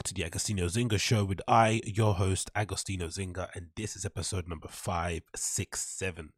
Back to the Agostinho Zinga show with I, your host, Agostinho Zinga, and this is episode number 567.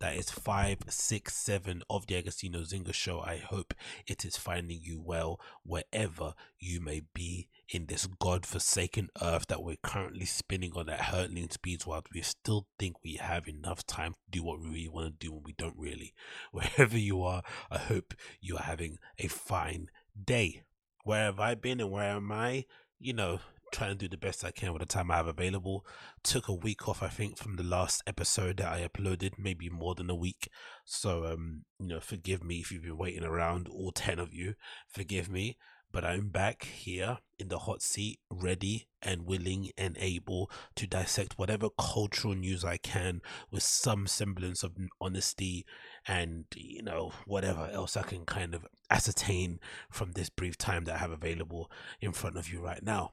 That is 567 of the Agostinho Zinga show. I hope it is finding you well wherever you may be in this god-forsaken earth that we're currently spinning on at hurtling speeds while we still think we have enough time to do what we really want to do when we don't really. Wherever you are, I hope you are having a fine day. Where have I been and where am I? You know, trying to do the best I can with the time I have available. Took a week off, I think, from the last episode that I uploaded, maybe more than a week. So, um, you know, forgive me if you've been waiting around, all 10 of you, forgive me. But I'm back here in the hot seat, ready and willing and able to dissect whatever cultural news I can with some semblance of honesty and, you know, whatever else I can kind of ascertain from this brief time that I have available in front of you right now.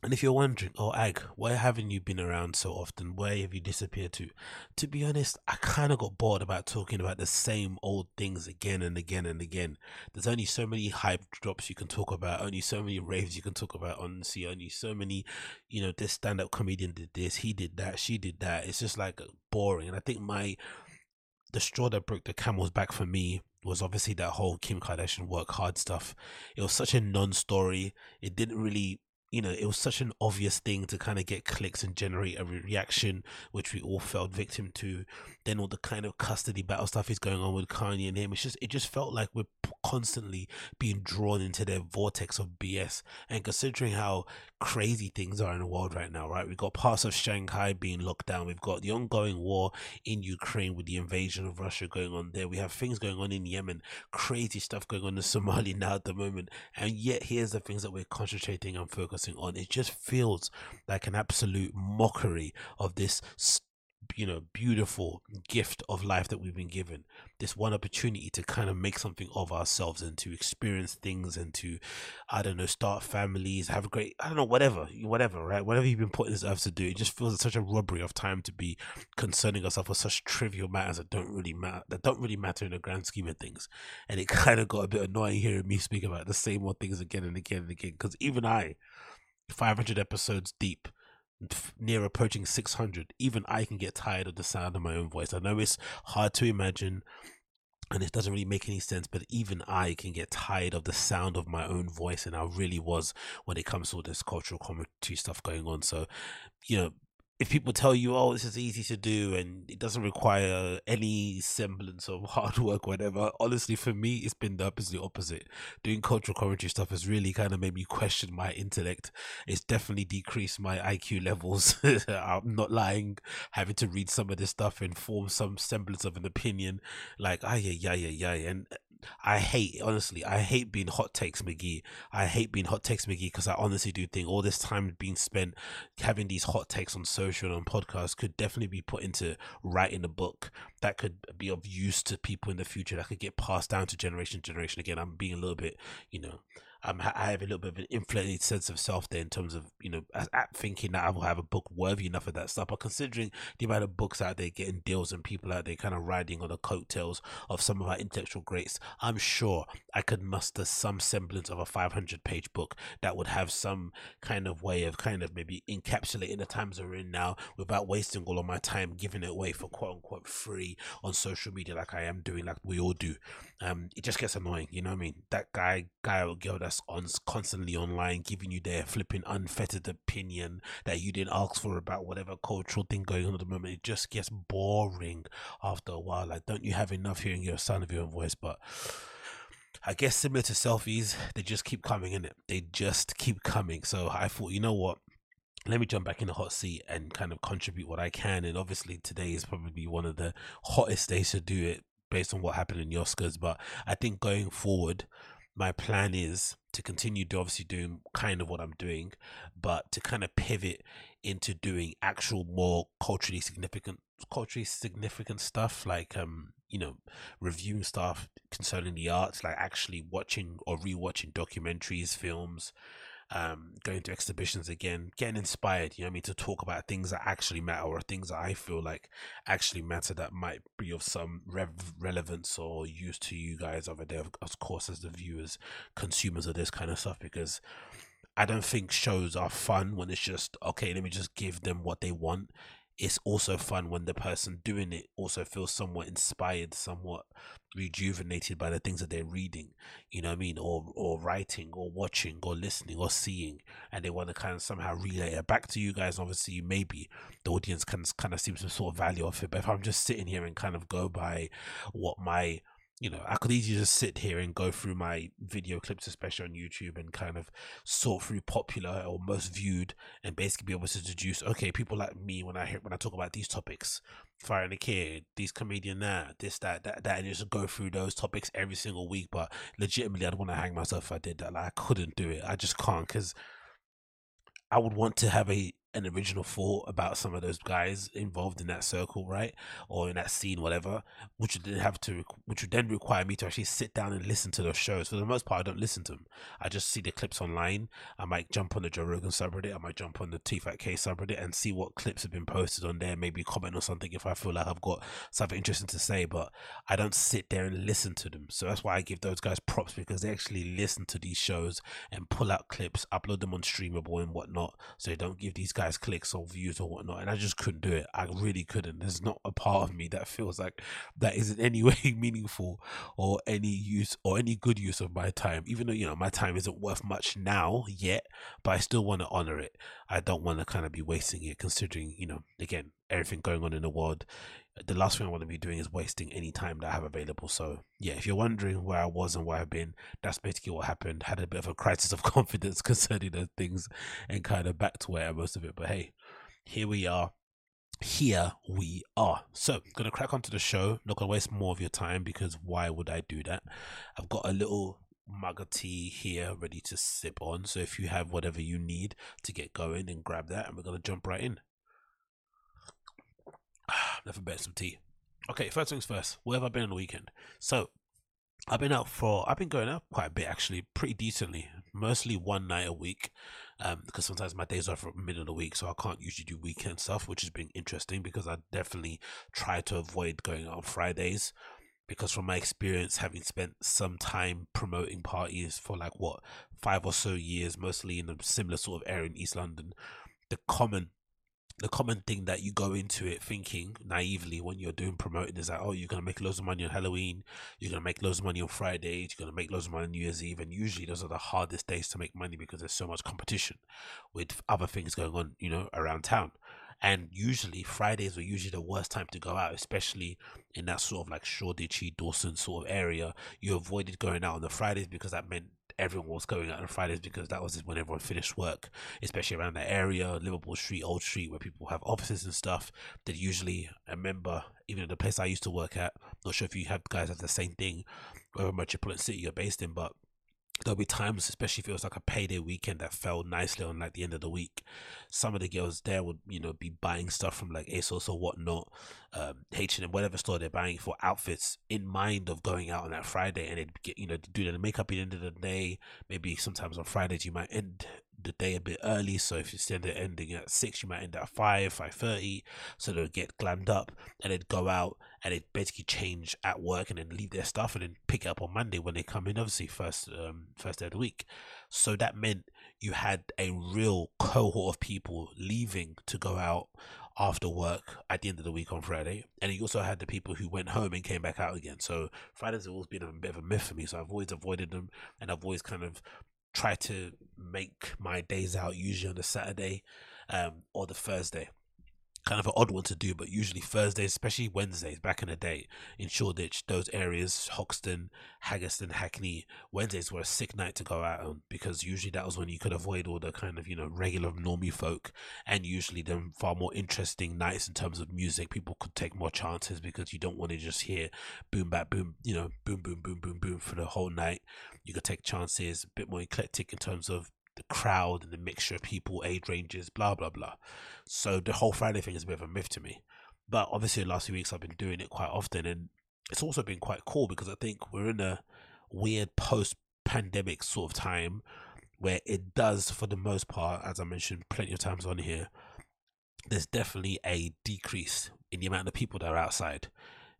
And if you're wondering, oh, Ag, why haven't you been around so often? Where have you disappeared to? To be honest, I kind of got bored about talking about the same old things again and again and again. There's only so many hype drops you can talk about, only so many raves you can talk about, honestly, only so many, you know, this stand up comedian did this, he did that, she did that. It's just like boring. And I think my, the straw that broke the camel's back for me was obviously that whole Kim Kardashian work hard stuff. It was such a non story. It didn't really you know, it was such an obvious thing to kind of get clicks and generate a reaction, which we all fell victim to. Then all the kind of custody battle stuff is going on with Kanye and him. It's just, it just felt like we're constantly being drawn into their vortex of BS. And considering how crazy things are in the world right now, right? We've got parts of Shanghai being locked down. We've got the ongoing war in Ukraine with the invasion of Russia going on there. We have things going on in Yemen, crazy stuff going on in Somalia now at the moment. And yet, here's the things that we're concentrating and focusing on. It just feels like an absolute mockery of this you know beautiful gift of life that we've been given. This one opportunity to kind of make something of ourselves and to experience things and to i don't know start families have a great i don't know whatever whatever right? Whatever you've been put this earth to do it just feels like such a robbery of time to be concerning ourselves with such trivial matters that don't really matter that don't really matter in the grand scheme of things. And it kind of got a bit annoying hearing me speak about the same old things again and again and again because even i 500 episodes deep near approaching 600 even i can get tired of the sound of my own voice. I know it's hard to imagine and it doesn't really make any sense but even i can get tired of the sound of my own voice and i really was when it comes to all this cultural commentary stuff going on. So you know if people tell you, oh, this is easy to do and it doesn't require any semblance of hard work, whatever, honestly, for me, it's been the opposite. opposite. Doing cultural commentary stuff has really kind of made me question my intellect. It's definitely decreased my IQ levels. I'm not lying. Having to read some of this stuff and form some semblance of an opinion, like, ah, yeah, yeah, yeah, yeah. And I hate honestly. I hate being hot takes McGee. I hate being hot takes McGee because I honestly do think all this time being spent having these hot takes on social and on podcasts could definitely be put into writing a book that could be of use to people in the future. That could get passed down to generation to generation. Again, I'm being a little bit, you know, um, I have a little bit of an inflated sense of self there in terms of you know thinking that I will have a book worthy enough of that stuff. But considering the amount of books out there getting deals and people out there kind of riding on the coattails of some of our intellectual greats, I'm sure I could muster some semblance of a 500 page book that would have some kind of way of kind of maybe encapsulating the times we're in now without wasting all of my time giving it away for quote unquote free on social media like I am doing, like we all do. Um, it just gets annoying, you know what I mean? That guy, guy or girl that that's on constantly online giving you their flipping unfettered opinion that you didn't ask for about whatever cultural thing going on at the moment. It just gets boring after a while. Like, don't you have enough hearing your sound of your own voice? But I guess similar to selfies, they just keep coming in it. They just keep coming. So I thought, you know what? Let me jump back in the hot seat and kind of contribute what I can. And obviously, today is probably one of the hottest days to do it based on what happened in the Oscars. But I think going forward, my plan is to continue to obviously doing kind of what I'm doing, but to kind of pivot into doing actual more culturally significant culturally significant stuff like um you know reviewing stuff concerning the arts like actually watching or rewatching documentaries films um, going to exhibitions again, getting inspired, you know I mean, to talk about things that actually matter or things that I feel like actually matter that might be of some rev- relevance or use to you guys over there, of course, as the viewers, consumers of this kind of stuff, because I don't think shows are fun when it's just, okay, let me just give them what they want it's also fun when the person doing it also feels somewhat inspired, somewhat rejuvenated by the things that they're reading, you know what I mean, or or writing, or watching, or listening, or seeing, and they want to kind of somehow relay it back to you guys. Obviously, maybe the audience can kind of see some sort of value of it. But if I'm just sitting here and kind of go by what my you know, I could easily just sit here and go through my video clips, especially on YouTube, and kind of sort through popular or most viewed, and basically be able to deduce, okay, people like me when I hear when I talk about these topics, firing a kid, these comedian that, this, that, that, that, and just go through those topics every single week. But legitimately, I'd want to hang myself if I did that. Like I couldn't do it. I just can't because I would want to have a an original thought about some of those guys involved in that circle, right, or in that scene, whatever, which would then have to, which would then require me to actually sit down and listen to those shows. For the most part, I don't listen to them. I just see the clips online. I might jump on the Joe Rogan subreddit. I might jump on the TFATK subreddit and see what clips have been posted on there. Maybe comment on something if I feel like I've got something interesting to say. But I don't sit there and listen to them. So that's why I give those guys props because they actually listen to these shows and pull out clips, upload them on Streamable and whatnot. So they don't give these guys clicks or views or whatnot, and I just couldn't do it. I really couldn't. There's not a part of me that feels like that is in any way meaningful or any use or any good use of my time. Even though you know my time isn't worth much now yet, but I still want to honor it. I don't want to kind of be wasting it, considering you know again everything going on in the world the last thing I want to be doing is wasting any time that I have available. So yeah, if you're wondering where I was and where I've been, that's basically what happened. Had a bit of a crisis of confidence concerning those things and kind of back to where most of it. But hey, here we are. Here we are. So, gonna crack onto the show. Not gonna waste more of your time because why would I do that? I've got a little mug of tea here ready to sip on. So if you have whatever you need to get going, then grab that and we're gonna jump right in. Never bet some tea. Okay, first things first. Where have I been on the weekend? So, I've been out for. I've been going out quite a bit actually, pretty decently. Mostly one night a week, um, because sometimes my days are for middle of the week, so I can't usually do weekend stuff, which has been interesting because I definitely try to avoid going out on Fridays. Because from my experience, having spent some time promoting parties for like what five or so years, mostly in a similar sort of area in East London, the common the common thing that you go into it thinking naively when you're doing promoting is that oh you're gonna make loads of money on Halloween, you're gonna make loads of money on Fridays, you're gonna make loads of money on New Year's Eve, and usually those are the hardest days to make money because there's so much competition with other things going on, you know, around town. And usually Fridays were usually the worst time to go out, especially in that sort of like Shoreditch, Dalston sort of area. You avoided going out on the Fridays because that meant everyone was going out on Fridays because that was when everyone finished work, especially around that area, Liverpool Street, Old Street, where people have offices and stuff. That usually, I remember, even in the place I used to work at, not sure if you have guys have the same thing, whatever metropolitan city you're based in, but there'll be times, especially if it was like a payday weekend that fell nicely on like the end of the week. Some of the girls there would, you know, be buying stuff from like ASOS or whatnot, um, H&M, whatever store they're buying for outfits in mind of going out on that Friday and they'd get, you know, do their makeup at the end of the day. Maybe sometimes on Fridays you might end the day a bit early. So if you of ending at six, you might end at five, five thirty. So they'll get glammed up and they'd go out and they'd basically change at work and then leave their stuff and then pick it up on Monday when they come in. Obviously, first um, first day of the week. So that meant you had a real cohort of people leaving to go out after work at the end of the week on Friday. And you also had the people who went home and came back out again. So Fridays have always been a bit of a myth for me. So I've always avoided them and I've always kind of tried to make my days out usually on the Saturday um, or the Thursday. Kind of an odd one to do, but usually Thursdays, especially Wednesdays, back in the day in Shoreditch, those areas, Hoxton, Haggerston, Hackney, Wednesdays were a sick night to go out on because usually that was when you could avoid all the kind of, you know, regular normie folk and usually them far more interesting nights in terms of music. People could take more chances because you don't want to just hear boom, back, boom, you know, boom, boom, boom, boom, boom for the whole night. You could take chances, a bit more eclectic in terms of the crowd and the mixture of people, age ranges, blah blah blah. So the whole Friday thing is a bit of a myth to me. But obviously, the last few weeks I've been doing it quite often, and it's also been quite cool because I think we're in a weird post-pandemic sort of time where it does, for the most part, as I mentioned plenty of times on here, there's definitely a decrease in the amount of people that are outside.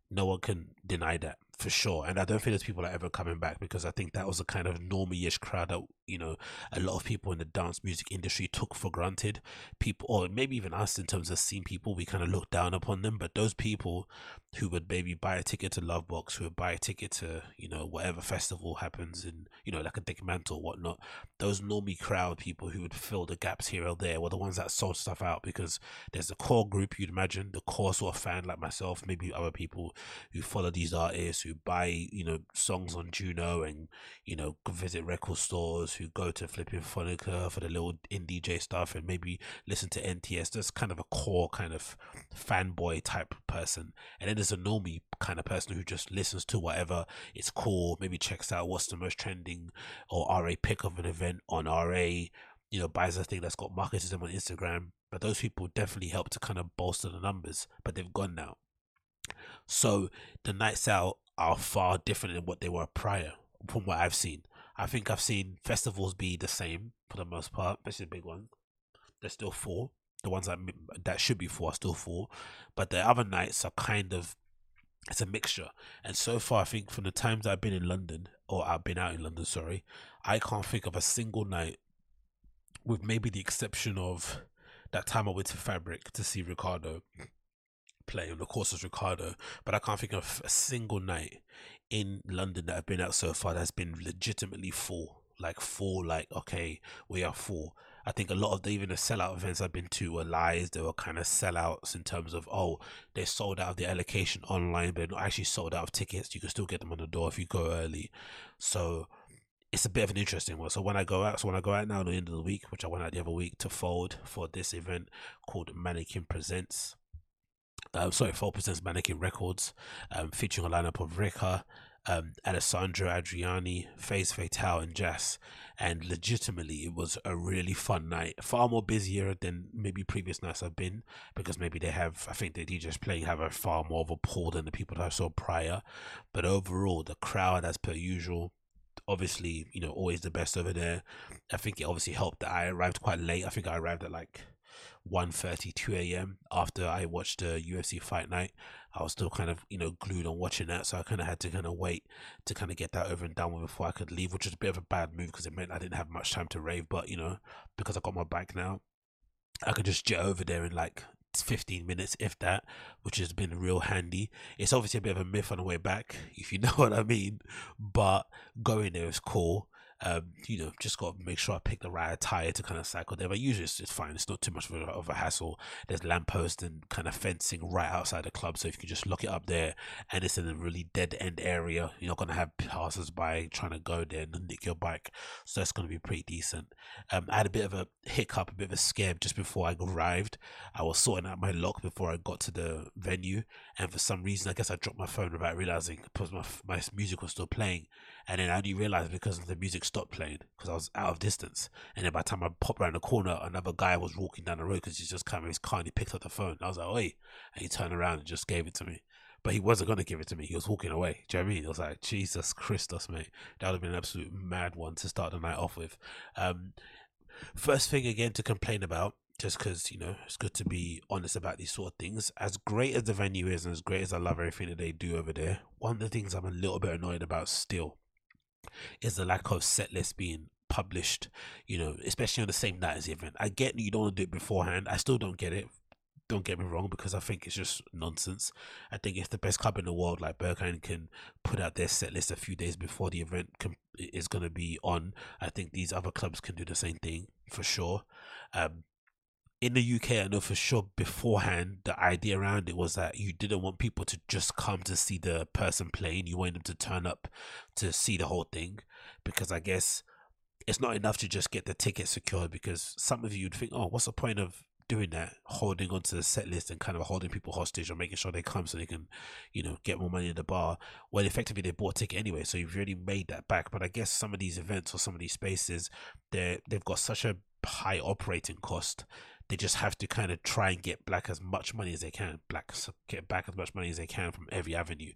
No one can deny that for sure. And I don't think those people are ever coming back because I think that was a kind of normie-ish crowd that you know a lot of people in the dance music industry took for granted. People, or maybe even us, in terms of seeing people, we kind of look down upon them. But those people who would maybe buy a ticket to Lovebox, who would buy a ticket to you know whatever festival happens in you know like a Dekmantel or whatnot, those normie crowd people who would fill the gaps here or there were the ones that sold stuff out because there's a core group you'd imagine, the core sort of fan like myself, maybe other people who follow these artists who buy you know songs on Juno and you know visit record stores who go to flipping Phonica for the little indie J stuff and maybe listen to NTS. That's kind of a core kind of fanboy type person, and then there's a normie kind of person who just listens to whatever it's cool. Maybe checks out what's the most trending or RA pick of an event on RA. You know, buys a thing that's got marketed them on Instagram. But those people definitely help to kind of bolster the numbers, but they've gone now. So the nights out are far different than what they were prior, from what I've seen. I think I've seen festivals be the same for the most part, especially the big ones. They're still four. The ones that that should be four are still four, but the other nights are kind of it's a mixture. And so far, I think from the times I've been in London or I've been out in London, sorry, I can't think of a single night, with maybe the exception of that time I went to Fabric to see Ricardo play on the course of Ricardo, but I can't think of a single night in London that I've been out so far that's been legitimately full. Like full, like okay, we are full. I think a lot of the even the sellout events I've been to were lies. They were kind of sellouts in terms of oh, they sold out of the allocation online, but not actually sold out of tickets. You can still get them on the door if you go early. So it's a bit of an interesting one. So when I go out, so when I go out now at the end of the week, which I went out the other week to fold for this event called Mannequin Presents, uh, sorry, Fold presents Mannequin Records, um, featuring a lineup of Rika, um, Alessandro Adriani, Phase Fatale, and JASSS. And legitimately, it was a really fun night. Far more busier than maybe previous nights I've been because maybe they have, I think the DJs playing have a far more of a pull than the people that I saw prior. But overall, the crowd, as per usual, obviously, you know, always the best over there. I think it obviously helped that I arrived quite late. I think I arrived at like 1.30, 2 a.m. after I watched the UFC fight night. I was still kind of, you know, glued on watching that. So I kind of had to kind of wait to kind of get that over and done with before I could leave, which was a bit of a bad move because it meant I didn't have much time to rave. But, you know, because I got my bike now, I could just jet over there in like 15 minutes, if that, which has been real handy. It's obviously a bit of a myth on the way back, if you know what I mean. But going there is cool um, you know, just got to make sure I pick the right attire to kind of cycle there. But usually it's, it's fine. It's not too much of a, of a hassle. There's lamppost and kind of fencing right outside the club, so if you can just lock it up there, and it's in a really dead end area, you're not gonna have passers by trying to go there and nick your bike. So that's gonna be pretty decent. Um, I had a bit of a hiccup, a bit of a scare just before I arrived. I was sorting out my lock before I got to the venue, and for some reason, I guess I dropped my phone without realizing because my my music was still playing, and then I only realized because the music stopped playing because I was out of distance. And then by the time I popped around the corner, another guy was walking down the road because he's just kind of he picked up the phone. I was like, "Oi!" and he turned around and just gave it to me. But he wasn't gonna give it to me. He was walking away. Do you know what I mean? I was like, Jesus Christus, mate. That would have been an absolute mad one to start the night off with. Um, first thing again to complain about just because you know it's good to be honest about these sort of things. As great as the venue is, and as great as I love everything that they do over there, one of the things I'm a little bit annoyed about still is the lack of set list being published, you know, especially on the same night as the event. I get you don't want to do it beforehand. I still don't get it. Don't get me wrong, because I think it's just nonsense. I think if the best club in the world, like Berghain, can put out their set list a few days before the event can, is going to be on, I think these other clubs can do the same thing for sure. Um, in the UK, I know for sure beforehand the idea around it was that you didn't want people to just come to see the person playing. You wanted them to turn up to see the whole thing, because I guess it's not enough to just get the ticket secured. Because some of you would think, oh, what's the point of doing that, holding onto the set list and kind of holding people hostage or making sure they come so they can, you know, get more money in the bar. Well, effectively they bought a ticket anyway, so you've already made that back. But I guess some of these events or some of these spaces, they they've got such a high operating cost they just have to kind of try and get black as much money as they can, black get back as much money as they can from every avenue.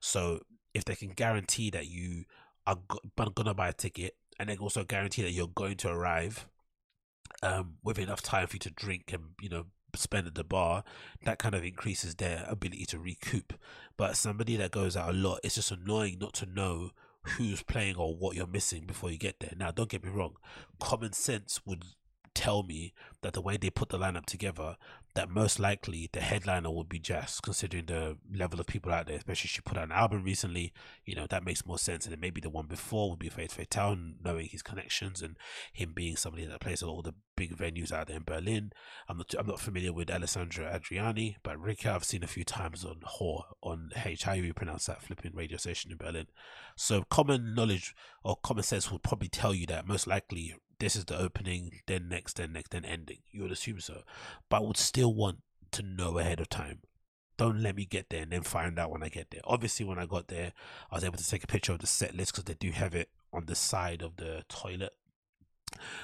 So if they can guarantee that you are gonna buy a ticket, and they also guarantee that you're going to arrive um, with enough time for you to drink and you know spend at the bar, that kind of increases their ability to recoup. But somebody that goes out a lot, it's just annoying not to know who's playing or what you're missing before you get there. Now, don't get me wrong, common sense would tell me that the way they put the lineup together, that most likely the headliner would be JASSS, considering the level of people out there. Especially she put out an album recently, you know that makes more sense. And then maybe the one before would be Phase Fatale, knowing his connections and him being somebody that plays at all the big venues out there in Berlin. I'm not I'm not familiar with Alessandro Adriani, but Ricky I've seen a few times on Hor on H how you pronounce that flipping radio station in Berlin. So common knowledge or common sense would probably tell you that most likely this is the opening, then next, then next, then ending. You would assume so. But I would still want to know ahead of time. Don't let me get there and then find out when I get there. Obviously, when I got there, I was able to take a picture of the set list because they do have it on the side of the toilet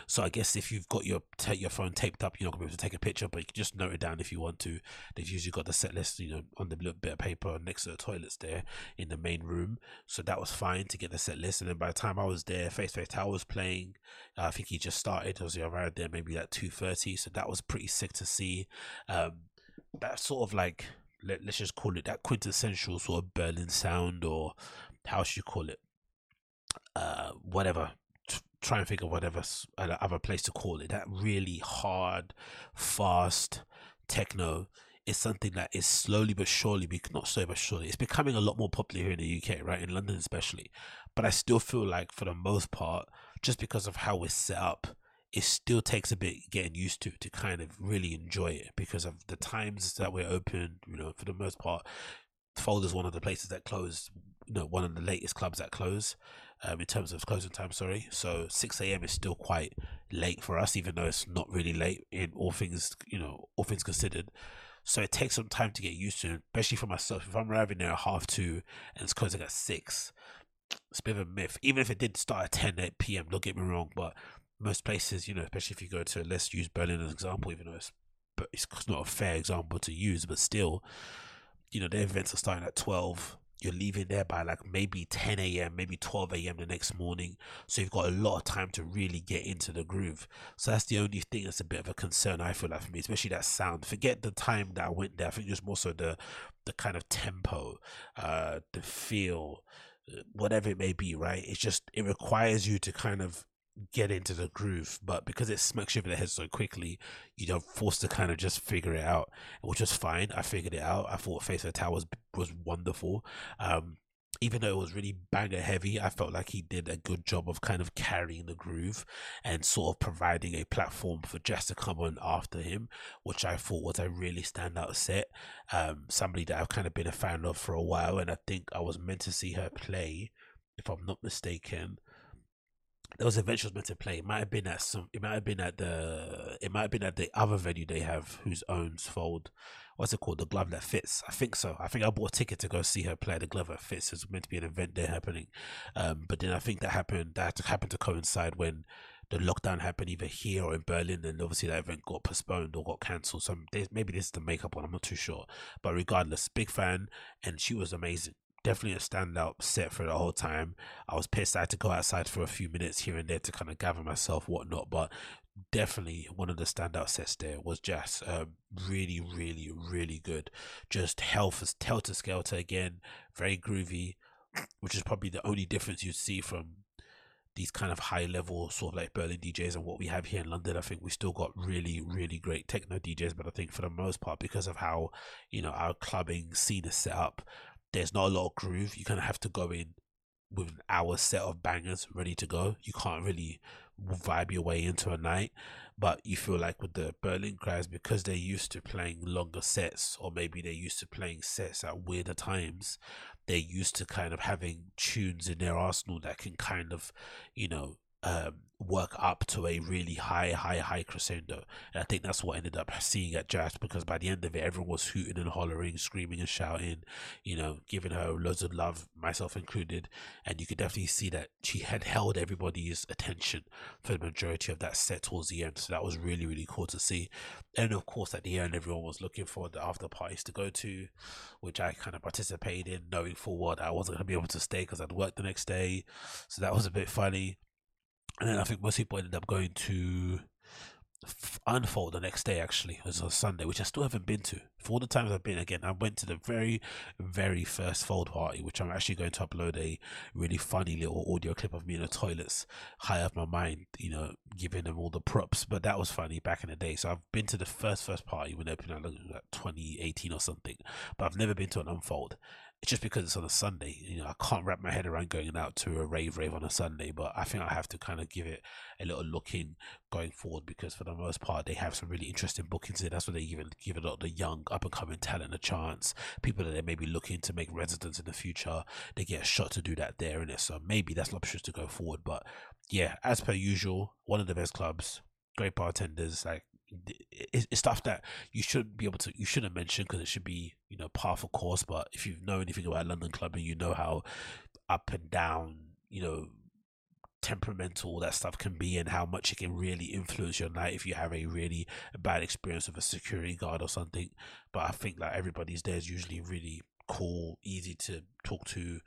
so I guess if you've got your your phone taped up, you're not gonna be able to take a picture, but you can just note it down if you want to. They've usually got the set list, you know, on the little bit of paper next to the toilets there in the main room. So that was fine to get the set list. And then by the time I was there, Phase Fatale was playing. Uh, I think he just started. I was arrived there maybe at two thirty. So that was pretty sick to see. Um, that sort of like let, let's just call it that quintessential sort of Berlin sound, or how should you call it? Uh, whatever try and think of whatever other place to call it. That really hard, fast techno is something that is slowly but surely, not slowly but surely, it's becoming a lot more popular here in the UK, right? In London especially. But I still feel like for the most part, just because of how we're set up, it still takes a bit getting used to to kind of really enjoy it because of the times that we're open. You know, for the most part, Folder's one of the places that closed. You know, one of the latest clubs that close um, in terms of closing time. Sorry, so six a.m. is still quite late for us, even though it's not really late in all things you know, all things considered. So it takes some time to get used to, especially for myself. If I'm arriving there at half two and it's closing at six, it's a bit of a myth. Even if it did start at 10 8 p.m., don't get me wrong, but most places, you know, especially if you go to, let's use Berlin as an example, even though it's, but it's not a fair example to use, but still, you know, their events are starting at 12 you're leaving there by like maybe 10 a.m., maybe 12 a.m. the next morning. So you've got a lot of time to really get into the groove. So that's the only thing that's a bit of a concern I feel like for me, especially that sound. Forget the time that I went there. I think it's more so the the kind of tempo, uh, the feel, uh, whatever it may be. Right? It's just it requires you to kind of get into the groove, but because it smacks you over the head so quickly, you are forced to kind of just figure it out, which was fine. I figured it out. I thought Phase Fatale was was wonderful. Um, even though it was really banger heavy, I felt like he did a good job of kind of carrying the groove and sort of providing a platform for JASSS to come on after him, which I thought was a really standout set. Um, somebody that I've kind of been a fan of for a while, and I think I was meant to see her play, if I'm not mistaken, there was event she was meant to play. It might have been at some. It might have been at the. It might have been at the other venue they have, whose owns Fold. What's it called? The glove that fits. I think so. I think I bought a ticket to go see her play. The glove that fits. It's meant to be an event there happening, um, but then I think that happened. That happened to coincide when the lockdown happened either here or in Berlin, and obviously that event got postponed or got cancelled. So maybe this is the makeup one. I'm not too sure, but regardless, big fan, and she was amazing definitely a standout set for the whole time. I was pissed I had to go outside for a few minutes here and there to kind of gather myself, whatnot. But definitely one of the standout sets there was JASSS. Um, really, really, really good. Just health as Helter Skelter again, very groovy, which is probably the only difference you'd see from these kind of high level sort of like Berlin DJs and what we have here in London. I think we still got really, really great techno DJs, but I think for the most part, because of how, you know, our clubbing scene is set up, there's not a lot of groove. You kind of have to go in with an hour set of bangers ready to go. You can't really vibe your way into a night. But you feel like with the Berlin guys, because they're used to playing longer sets, or maybe they're used to playing sets at weirder times, they're used to kind of having tunes in their arsenal that can kind of, you know, um, work up to a really high, high, high crescendo. And I think that's what ended up seeing at JASSS because by the end of it, everyone was hooting and hollering, screaming and shouting, you know, giving her loads of love, myself included. And you could definitely see that she had held everybody's attention for the majority of that set towards the end. So that was really, really cool to see. And of course, at the end, everyone was looking for the after parties to go to, which I kind of participated in, knowing for what I wasn't going to be able to stay because I'd work the next day. So that was a bit funny and then I think most people ended up going to Unfold the next day. Actually, it was on Sunday, which I still haven't been to. For all the times I've been, again, I went to the very, very first Fold party, which I'm actually going to upload a really funny little audio clip of me in the toilets, high up my mind, you know, giving them all the props. But that was funny back in the day. So I've been to the first first party when they opened like 2018 or something, but I've never been to an Unfold just because it's on a Sunday. You know, I can't wrap my head around going out to a rave rave on a Sunday, but I think I have to kind of give it a little look in going forward because for the most part they have some really interesting bookings there. That's where they even give a lot of the young up and coming talent a chance. People that they may be looking to make residents in the future, they get a shot to do that there in it. So maybe that's an option to go forward. But yeah, as per usual, one of the best clubs, great bartenders, like it's, stuff that you shouldn't be able to you shouldn't mention because it should be you know par for course but if you know anything about london clubbing you know how up and down you know temperamental that stuff can be and how much it can really influence your night if you have a really bad experience with a security guard or something but i think like everybody's there is usually really cool easy to talk to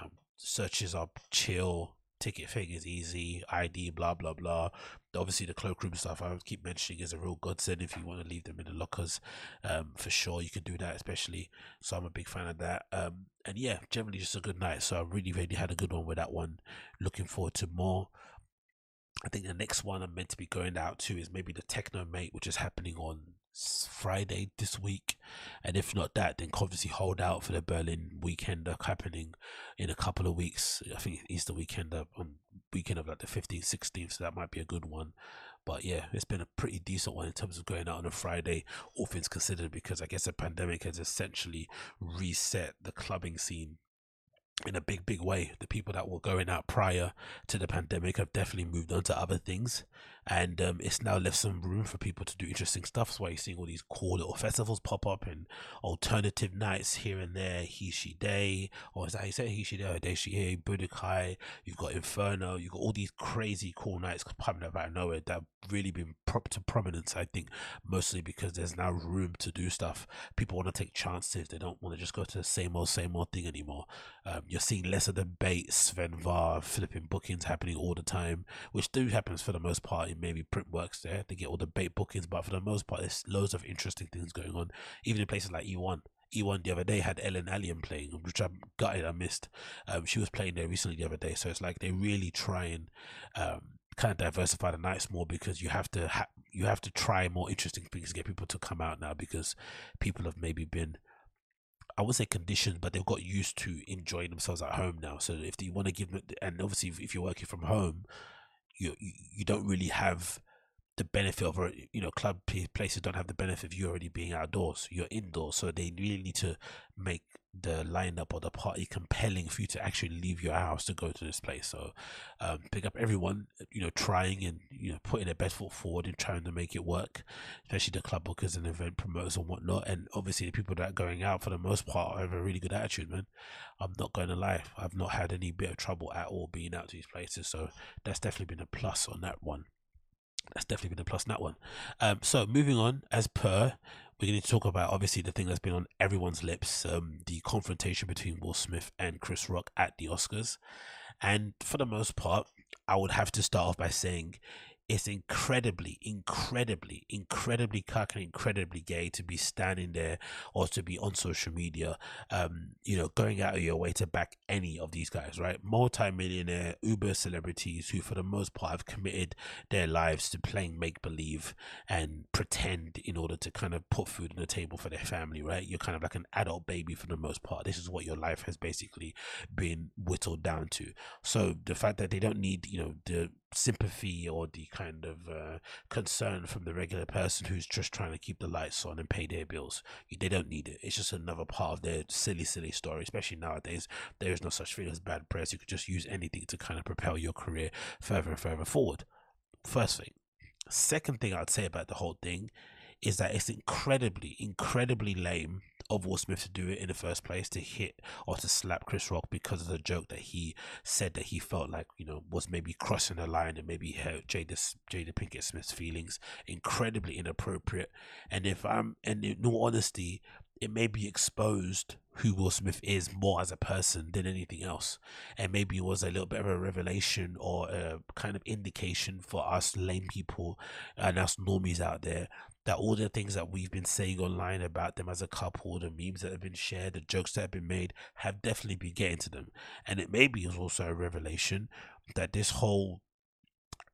um, searches are chill ticket thing is easy, ID, blah blah blah. Obviously, the cloakroom stuff I keep mentioning is a real godsend if you want to leave them in the lockers. Um, for sure, you can do that, especially. So I'm a big fan of that. Um, and yeah, generally just a good night. So I really, really had a good one with that one. Looking forward to more. I think the next one I'm meant to be going out to is maybe the Techno Mate, which is happening on Friday this week, and if not that, then obviously hold out for the Berlin weekend happening in a couple of weeks. I think Easter weekend on um, weekend of like the 15th, 16th, so that might be a good one. But yeah, it's been a pretty decent one in terms of going out on a Friday, all things considered, because I guess the pandemic has essentially reset the clubbing scene in a big, big way. The people that were going out prior to the pandemic have definitely moved on to other things and um, it's now left some room for people to do interesting stuff. That's why you're seeing all these cool little festivals pop up and alternative nights here and there. He She Day, or is that you say He She Day or Day She Here, Budokai, you've got Inferno, you've got all these crazy cool nights popping up out of nowhere that have really been prop to prominence, I think, mostly because there's now room to do stuff. People want to take chances, they don't want to just go to the same old, same old thing anymore. Um, you're seeing less of the bait, Sven Väth, flipping bookings happening all the time, which do happens for the most part maybe Printworks there They get all the bait bookings, but for the most part, there's loads of interesting things going on, even in places like E1. E1 the other day had Ellen Allien playing, which I'm gutted I missed. Um, she was playing there recently the other day, so it's like they really try and um, kind of diversify the nights more because you have to ha- you have to try more interesting things to get people to come out now because people have maybe been I would say conditioned, but they've got used to enjoying themselves at home now. So if you want to give them, and obviously if, if you're working from home, you you don't really have the benefit of you know club places don't have the benefit of you already being outdoors you're indoors. So they really need to make the lineup or the party compelling for you to actually leave your house to go to this place. So um, pick up everyone you know trying and you know putting their best foot forward and trying to make it work especially the club bookers and event promoters and whatnot. And obviously the people that are going out for the most part have a really good attitude man. I'm not going to lie i've not had any bit of trouble at all being out to these places. So that's definitely been a plus on that one that's definitely been a plus in that one. Um, so moving on, as per, we're going to talk about obviously the thing that's been on everyone's lips, um, the confrontation between Will Smith and Chris Rock at the Oscars. And for the most part, I would have to start off by saying it's incredibly, incredibly, incredibly cock and incredibly gay to be standing there or to be on social media, um, you know, going out of your way to back any of these guys, right? Multi-millionaire Uber celebrities who, for the most part, have committed their lives to playing make believe and pretend in order to kind of put food on the table for their family, right? You're kind of like an adult baby for the most part. This is what your life has basically been whittled down to. So the fact that they don't need, you know, the sympathy or the kind of uh, concern from the regular person who's just trying to keep the lights on and pay their bills. They don't need it. It's just another part of their silly, silly story. Especially nowadays, there is no such thing as bad press. You could just use anything to kind of propel your career further and further forward. First thing. Second thing I'd say about the whole thing is that it's incredibly, incredibly lame of Will Smith to do it in the first place, to hit or to slap Chris Rock because of the joke that he said that he felt like, you know, was maybe crossing the line and maybe hurt Jada, Jada Pinkett Smith's feelings. Incredibly inappropriate. And if I'm, and in all honesty, it may be exposed who Will Smith is more as a person than anything else. And maybe it was a little bit of a revelation or a kind of indication for us lame people and us normies out there that all the things that we've been saying online about them as a couple, the memes that have been shared, the jokes that have been made, have definitely been getting to them. And it maybe is also a revelation that this whole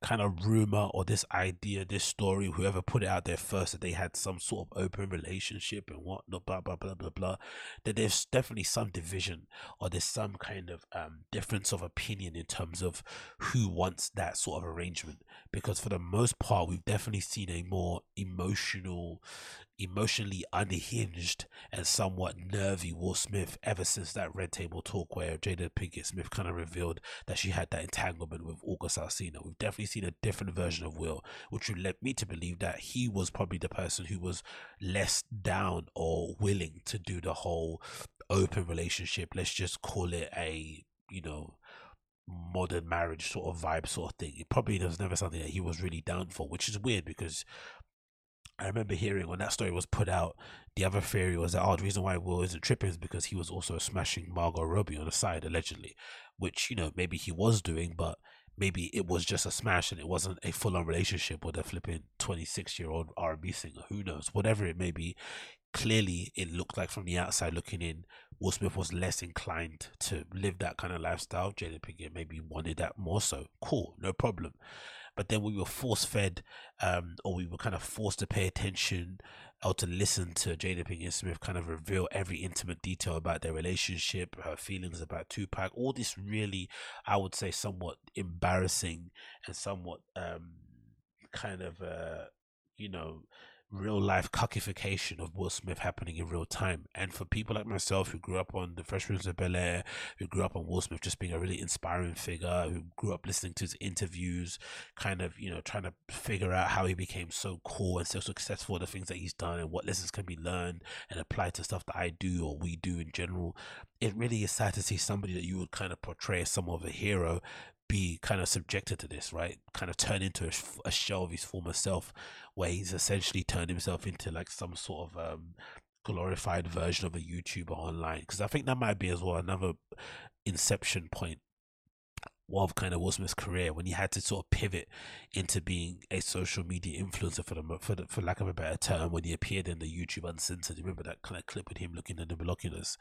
kind of rumor or this idea, this story, whoever put it out there first, that they had some sort of open relationship and whatnot, blah blah blah blah blah. That there's definitely some division or there's some kind of um, difference of opinion in terms of who wants that sort of arrangement. Because for the most part, we've definitely seen a more emotional emotionally unhinged and somewhat nervy Will Smith ever since that Red Table talk where Jada Pinkett Smith kind of revealed that she had that entanglement with August Alsina. We've definitely seen a different version of Will, which would led me to believe that he was probably the person who was less down or willing to do the whole open relationship. Let's just call it a, you know, modern marriage sort of vibe sort of thing. It probably was never something that he was really down for, which is weird because I remember hearing when that story was put out, the other theory was that oh, the reason why Will isn't tripping is because he was also smashing Margot Robbie on the side, allegedly, which you know maybe he was doing, but maybe it was just a smash and it wasn't a full on relationship with a flipping twenty six year old R and B singer. Who knows? Whatever it may be, clearly it looked like from the outside looking in, Will Smith was less inclined to live that kind of lifestyle. Jada Pinkett maybe wanted that more so. Cool, no problem but then we were force fed um, or we were kind of forced to pay attention or to listen to Jada Pinkett Smith kind of reveal every intimate detail about their relationship, her feelings about Tupac. All this really, I would say, somewhat embarrassing and somewhat um, kind of, uh, you know, real life cockification of Will Smith happening in real time. And for people like myself who grew up on the Fresh Prince of Bel Air, who grew up on Will Smith just being a really inspiring figure, who grew up listening to his interviews, kind of, you know, trying to figure out how he became so cool and so successful, the things that he's done and what lessons can be learned and applied to stuff that I do or we do in general. It really is sad to see somebody that you would kind of portray as some of a hero be kind of subjected to this, right? Kind of turn into a, a shell of his former self, where he's essentially turned himself into like some sort of um, glorified version of a YouTuber online. Because I think that might be as well another inception point of kind of Will Smith's career when he had to sort of pivot into being a social media influencer for the for the, for lack of a better term when he appeared in the YouTube Uncensored. Remember that kind of clip with him looking in the binoculars?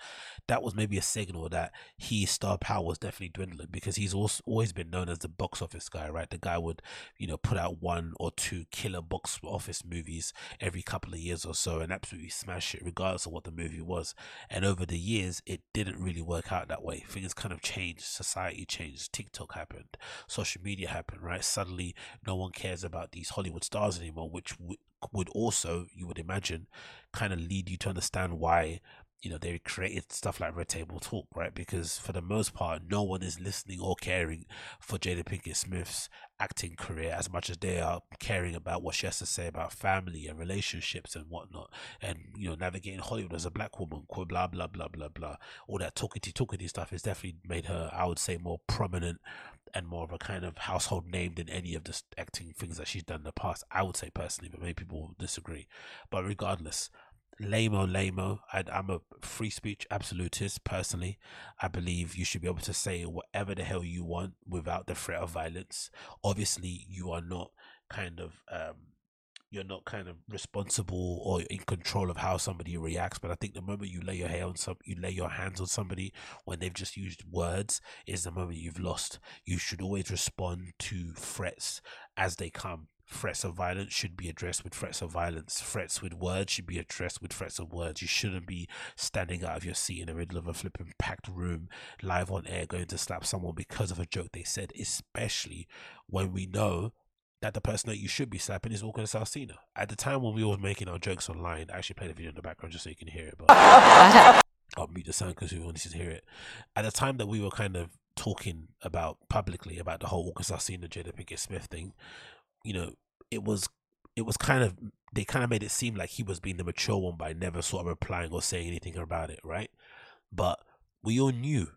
That was maybe a signal that his star power was definitely dwindling because he's also always been known as the box office guy, right? The guy would you know put out one or two killer box office movies every couple of years or so and absolutely smash it regardless of what the movie was. And over the years, it didn't really work out that way. Things kind of changed, society changed, TikTok TikTok happened, social media happened, right? Suddenly, no one cares about these Hollywood stars anymore, which w- would also, you would imagine, kind of lead you to understand why you know they created stuff like Red Table Talk, right? Because for the most part, no one is listening or caring for Jada Pinkett Smith's acting career as much as they are caring about what she has to say about family and relationships and whatnot, and you know navigating Hollywood as a black woman, blah blah blah blah blah. All that talkity talkity stuff has definitely made her, I would say, more prominent and more of a kind of household name than any of the acting things that she's done in the past. I would say personally, but maybe people will disagree. But regardless, Lamo, lamo. I, I'm a free speech absolutist personally. I believe you should be able to say whatever the hell you want without the threat of violence. Obviously, you are not kind of um, you're not kind of responsible or in control of how somebody reacts. But I think the moment you lay your hair on some, you lay your hands on somebody when they've just used words, is the moment you've lost. You should always respond to threats as they come threats of violence should be addressed with threats of violence. Threats with words should be addressed with threats of words. You shouldn't be standing out of your seat in the middle of a flipping packed room, live on air, going to slap someone because of a joke they said, especially when we know that the person that you should be slapping is August Alsina. At the time when we were making our jokes online, I actually played a video in the background just so you can hear it, but I'll mute the sound because we wanted to hear it. At the time that we were kind of talking about publicly about the whole August Alsina Jada Pinkett Smith thing, you know, it was it was kind of they kind of made it seem like he was being the mature one by never sort of replying or saying anything about it, right? But we all knew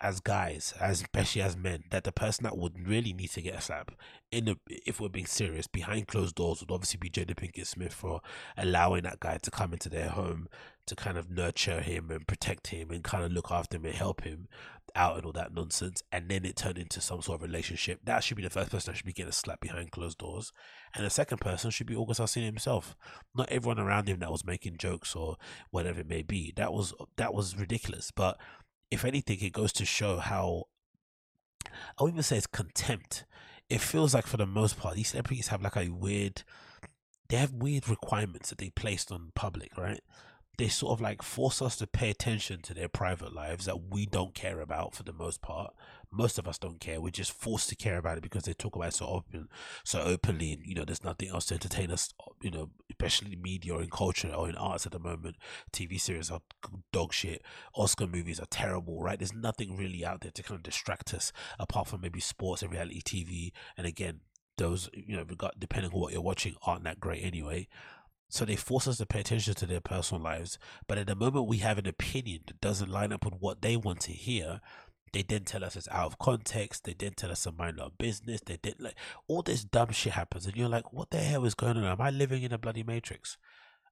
as guys, as especially as men, that the person that would really need to get a slap, in the, if we're being serious, behind closed doors would obviously be Jada Pinkett Smith for allowing that guy to come into their home to kind of nurture him and protect him and kind of look after him and help him out and all that nonsense. And then it turned into some sort of relationship. That should be the first person that should be getting a slap behind closed doors. And the second person should be August Alsina himself. Not everyone around him that was making jokes or whatever it may be. That was that was ridiculous. But if anything, it goes to show how I would even say it's contempt. It feels like for the most part, these celebrities have like a weird they have weird requirements that they placed on public, right? They sort of like force us to pay attention to their private lives that we don't care about for the most part. Most of us don't care. We're just forced to care about it because they talk about it so open, so openly, and you know, there's nothing else to entertain us. You know, especially in media or in culture or in arts at the moment. TV series are dog shit. Oscar movies are terrible, right? There's nothing really out there to kind of distract us apart from maybe sports and reality TV. And again, those you know, depending on what you're watching, aren't that great anyway. So they force us to pay attention to their personal lives. But at the moment we have an opinion that doesn't line up with what they want to hear, they then tell us it's out of context. They then tell us to mind our business. They didn't like all this dumb shit happens, and you're like, what the hell is going on? Am I living in a bloody matrix?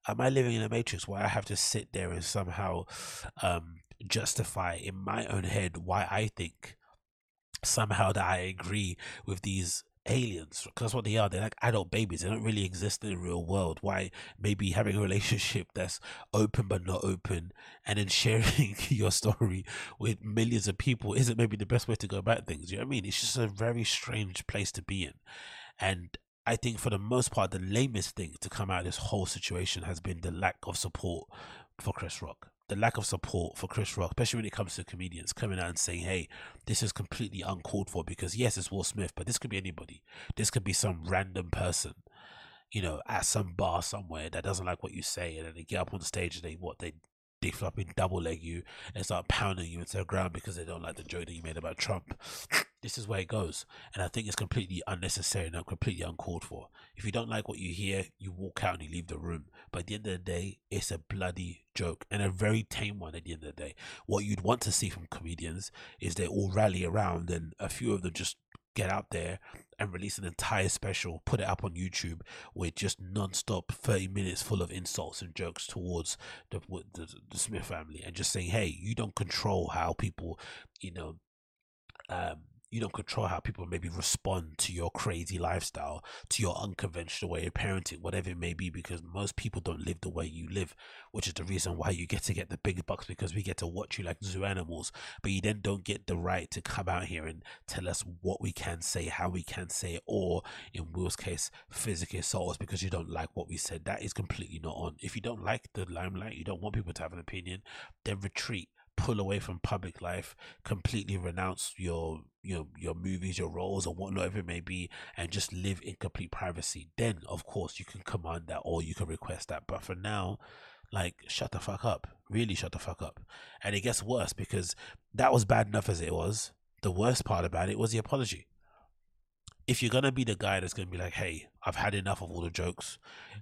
Am I living in a matrix where I have to sit there and somehow um, justify in my own head why I think somehow that I agree with these aliens because that's what they are. They're like adult babies. They don't really exist in the real world. Why? Maybe having a relationship that's open but not open and then sharing your story with millions of people isn't maybe the best way to go about things you know what i mean? It's just a very strange place to be in. And I think for the most part, the lamest thing to come out of this whole situation has been the lack of support for Chris Rock the lack of support for Chris Rock, especially when it comes to comedians coming out and saying, "Hey, this is completely uncalled for," because yes, it's Will Smith, but this could be anybody. This could be some random person, you know, at some bar somewhere that doesn't like what you say, and then they get up on stage and they what they they flopping double leg you and start pounding you into the ground because they don't like the joke that you made about Trump. This is where it goes. And I think it's completely unnecessary and completely uncalled for. If you don't like what you hear, you walk out and you leave the room. But at the end of the day, it's a bloody joke and a very tame one at the end of the day. What you'd want to see from comedians is they all rally around and a few of them just get out there and release an entire special, put it up on YouTube with just non-stop 30 minutes full of insults and jokes towards the, the, the Smith family and just saying, hey, you don't control how people, you know, um, you don't control how people maybe respond to your crazy lifestyle, to your unconventional way of parenting, whatever it may be, because most people don't live the way you live, which is the reason why you get to get the big bucks because we get to watch you like zoo animals, but you then don't get the right to come out here and tell us what we can say, how we can say it, or in Will's case, physically assault us because you don't like what we said. That is completely not on. If you don't like the limelight, you don't want people to have an opinion, then retreat pull away from public life, completely renounce your your your movies, your roles, or whatever it may be, and just live in complete privacy. Then, of course, you can command that or you can request that. But for now, like shut the fuck up. Really shut the fuck up. And it gets worse because that was bad enough as it was. The worst part about it was the apology. If you're gonna be the guy that's gonna be like, hey, I've had enough of all the jokes.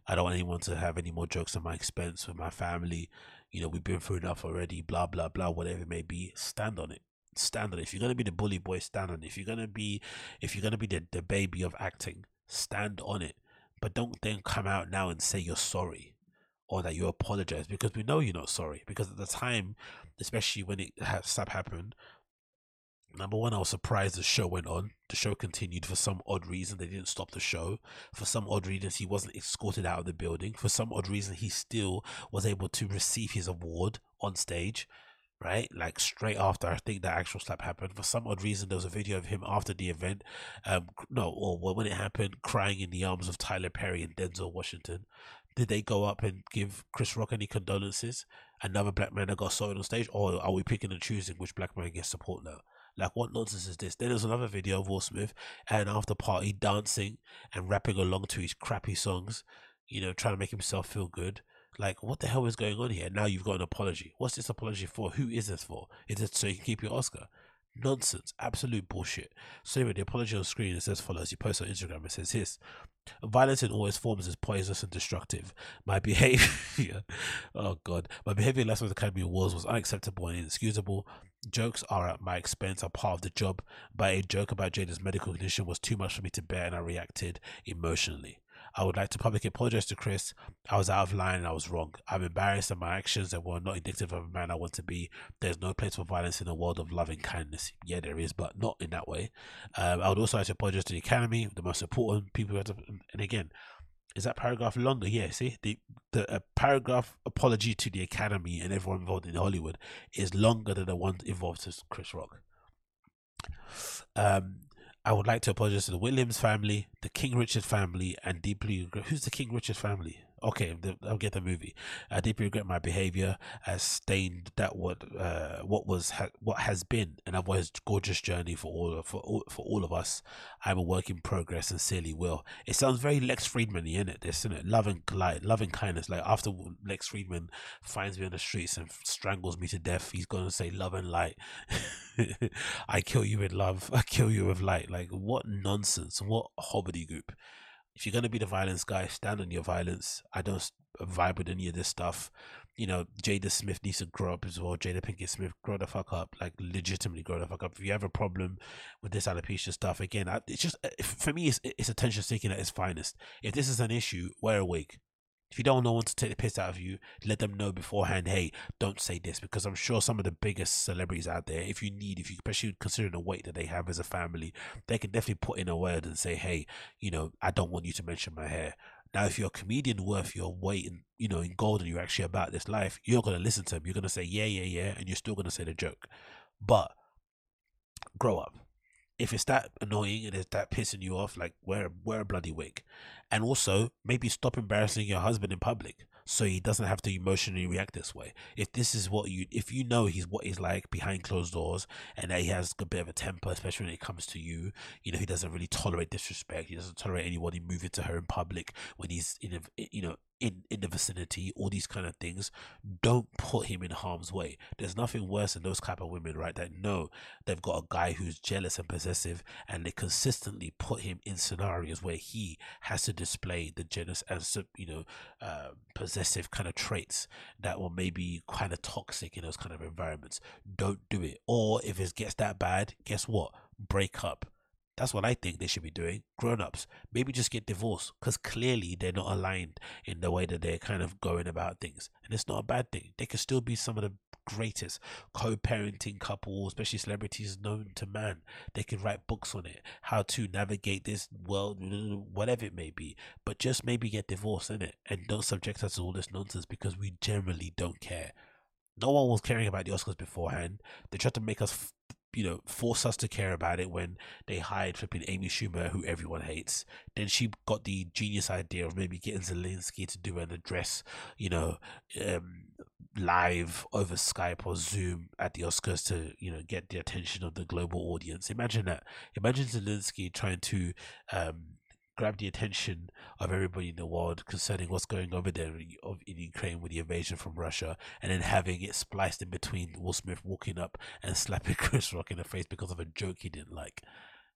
I don't want anyone to have any more jokes at my expense with my family you know, we've been through enough already, blah, blah, blah, whatever it may be, stand on it. Stand on it. If you're gonna be the bully boy, stand on it. If you're gonna be if you're gonna be the, the baby of acting, stand on it. But don't then come out now and say you're sorry or that you apologize because we know you're not sorry. Because at the time, especially when it has happened, Number one, I was surprised the show went on. The show continued for some odd reason. They didn't stop the show. For some odd reason, he wasn't escorted out of the building. For some odd reason, he still was able to receive his award on stage. right? Like straight after I think that actual slap happened. For some odd reason, there was a video of him after the event. Um, no, or when it happened, crying in the arms of Tyler Perry and Denzel Washington. Did they go up and give Chris Rock any condolences? Another black man that got assaulted on stage, or are we picking and choosing which black man gets support now? Like, what nonsense is this? Then there's another video of Will Smith and after party dancing and rapping along to his crappy songs, you know, trying to make himself feel good. Like, what the hell is going on here? Now you've got an apology. What's this apology for? Who is this for? Is it so you can keep your Oscar? Nonsense. Absolute bullshit. So anyway, the apology on screen it says follows. He posts on Instagram. It says his violence in all its forms is poisonous and destructive. My behavior, oh god, my behavior last the Academy Awards was unacceptable and inexcusable. Jokes are at my expense are part of the job, but a joke about Jada's medical condition was too much for me to bear, and I reacted emotionally. I would like to publicly apologize to Chris. I was out of line and I was wrong. I'm embarrassed at my actions that were not indicative of a man I want to be. There's no place for violence in a world of loving kindness. Yeah, there is, but not in that way. Um, I would also like to apologize to the Academy, the most important people. To, and again, is that paragraph longer? Yeah, see, the the paragraph apology to the Academy and everyone involved in Hollywood is longer than the one involved to Chris Rock. Um, I would like to apologize to the Williams family, the King Richard family, and deeply. Who's the King Richard family? Okay, I'll get the movie. I deeply regret my behavior has stained that what uh, what was ha- what has been an otherwise gorgeous journey for all for all, for all of us. I'm a work in progress, sincerely will. It sounds very Lex Fridman in it. This, isn't it? Love and light, love and kindness. Like after Lex Fridman finds me on the streets and strangles me to death, he's gonna say love and light. I kill you with love. I kill you with light. Like what nonsense? What hobbity goop? If you're going to be the violence guy, stand on your violence. I don't vibe with any of this stuff. You know, Jada Smith needs to grow up as well. Jada Pinkett Smith, grow the fuck up. Like, legitimately grow the fuck up. If you have a problem with this alopecia stuff, again, it's just, eh, for me, it's, it's attention seeking at its finest. If this is an issue, wear a wig. If you don't know when to take the piss out of you, let them know beforehand. Hey, don't say this because I'm sure some of the biggest celebrities out there, if you need, if you especially considering the weight that they have as a family, they can definitely put in a word and say, hey, you know, I don't want you to mention my hair. Now, if you're a comedian worth your weight in, you know, in gold and you're actually about this life, you're gonna listen to them. You're gonna say, yeah, yeah, yeah, and you're still gonna say the joke. But grow up if it's that annoying and it's that pissing you off, like wear wear a bloody wig, and also maybe stop embarrassing your husband in public so he doesn't have to emotionally react this way. If this is what you, if you know he's what he's like behind closed doors, and that he has a bit of a temper, especially when it comes to you, you know he doesn't really tolerate disrespect. He doesn't tolerate anybody moving to her in public when he's in, a, you know, in in the vicinity, all these kind of things, don't put him in harm's way. There's nothing worse than those type of women, right? That know they've got a guy who's jealous and possessive, and they consistently put him in scenarios where he has to display the jealous and you know uh, possessive kind of traits that were maybe kind of toxic in those kind of environments. Don't do it. Or if it gets that bad, guess what? Break up that's what I think they should be doing. Grown ups, maybe just get divorced because clearly they're not aligned in the way that they're kind of going about things. And it's not a bad thing. They could still be some of the greatest co parenting couples, especially celebrities known to man. They could write books on it, how to navigate this world, whatever it may be. But just maybe get divorced in it and don't subject us to all this nonsense because we generally don't care. No one was caring about the Oscars beforehand. They tried to make us you know, force us to care about it when they hired flipping Amy Schumer, who everyone hates. Then she got the genius idea of maybe getting Zelensky to do an address, you know, um, live over Skype or Zoom at the Oscars to, you know, get the attention of the global audience. Imagine that. Imagine Zelensky trying to um, grab the attention of everybody in the world concerning what's going over there in Ukraine with the invasion from Russia, and then having it spliced in between Will Smith walking up and slapping Chris Rock in the face because of a joke he didn't like.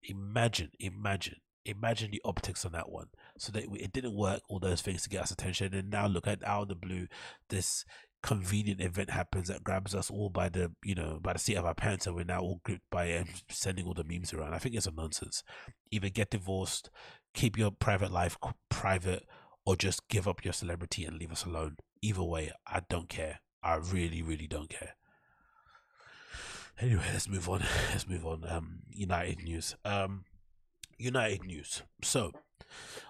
Imagine, imagine, imagine the optics on that one. So that it didn't work, all those things to get us attention, and now look at out of the blue, this convenient event happens that grabs us all by the you know by the seat of our pants and we're now all gripped by and sending all the memes around i think it's a nonsense either get divorced keep your private life private or just give up your celebrity and leave us alone. Either way, I don't care. I really, really don't care. Anyway, let's move on. Let's move on. Um, United news. Um, United news. So,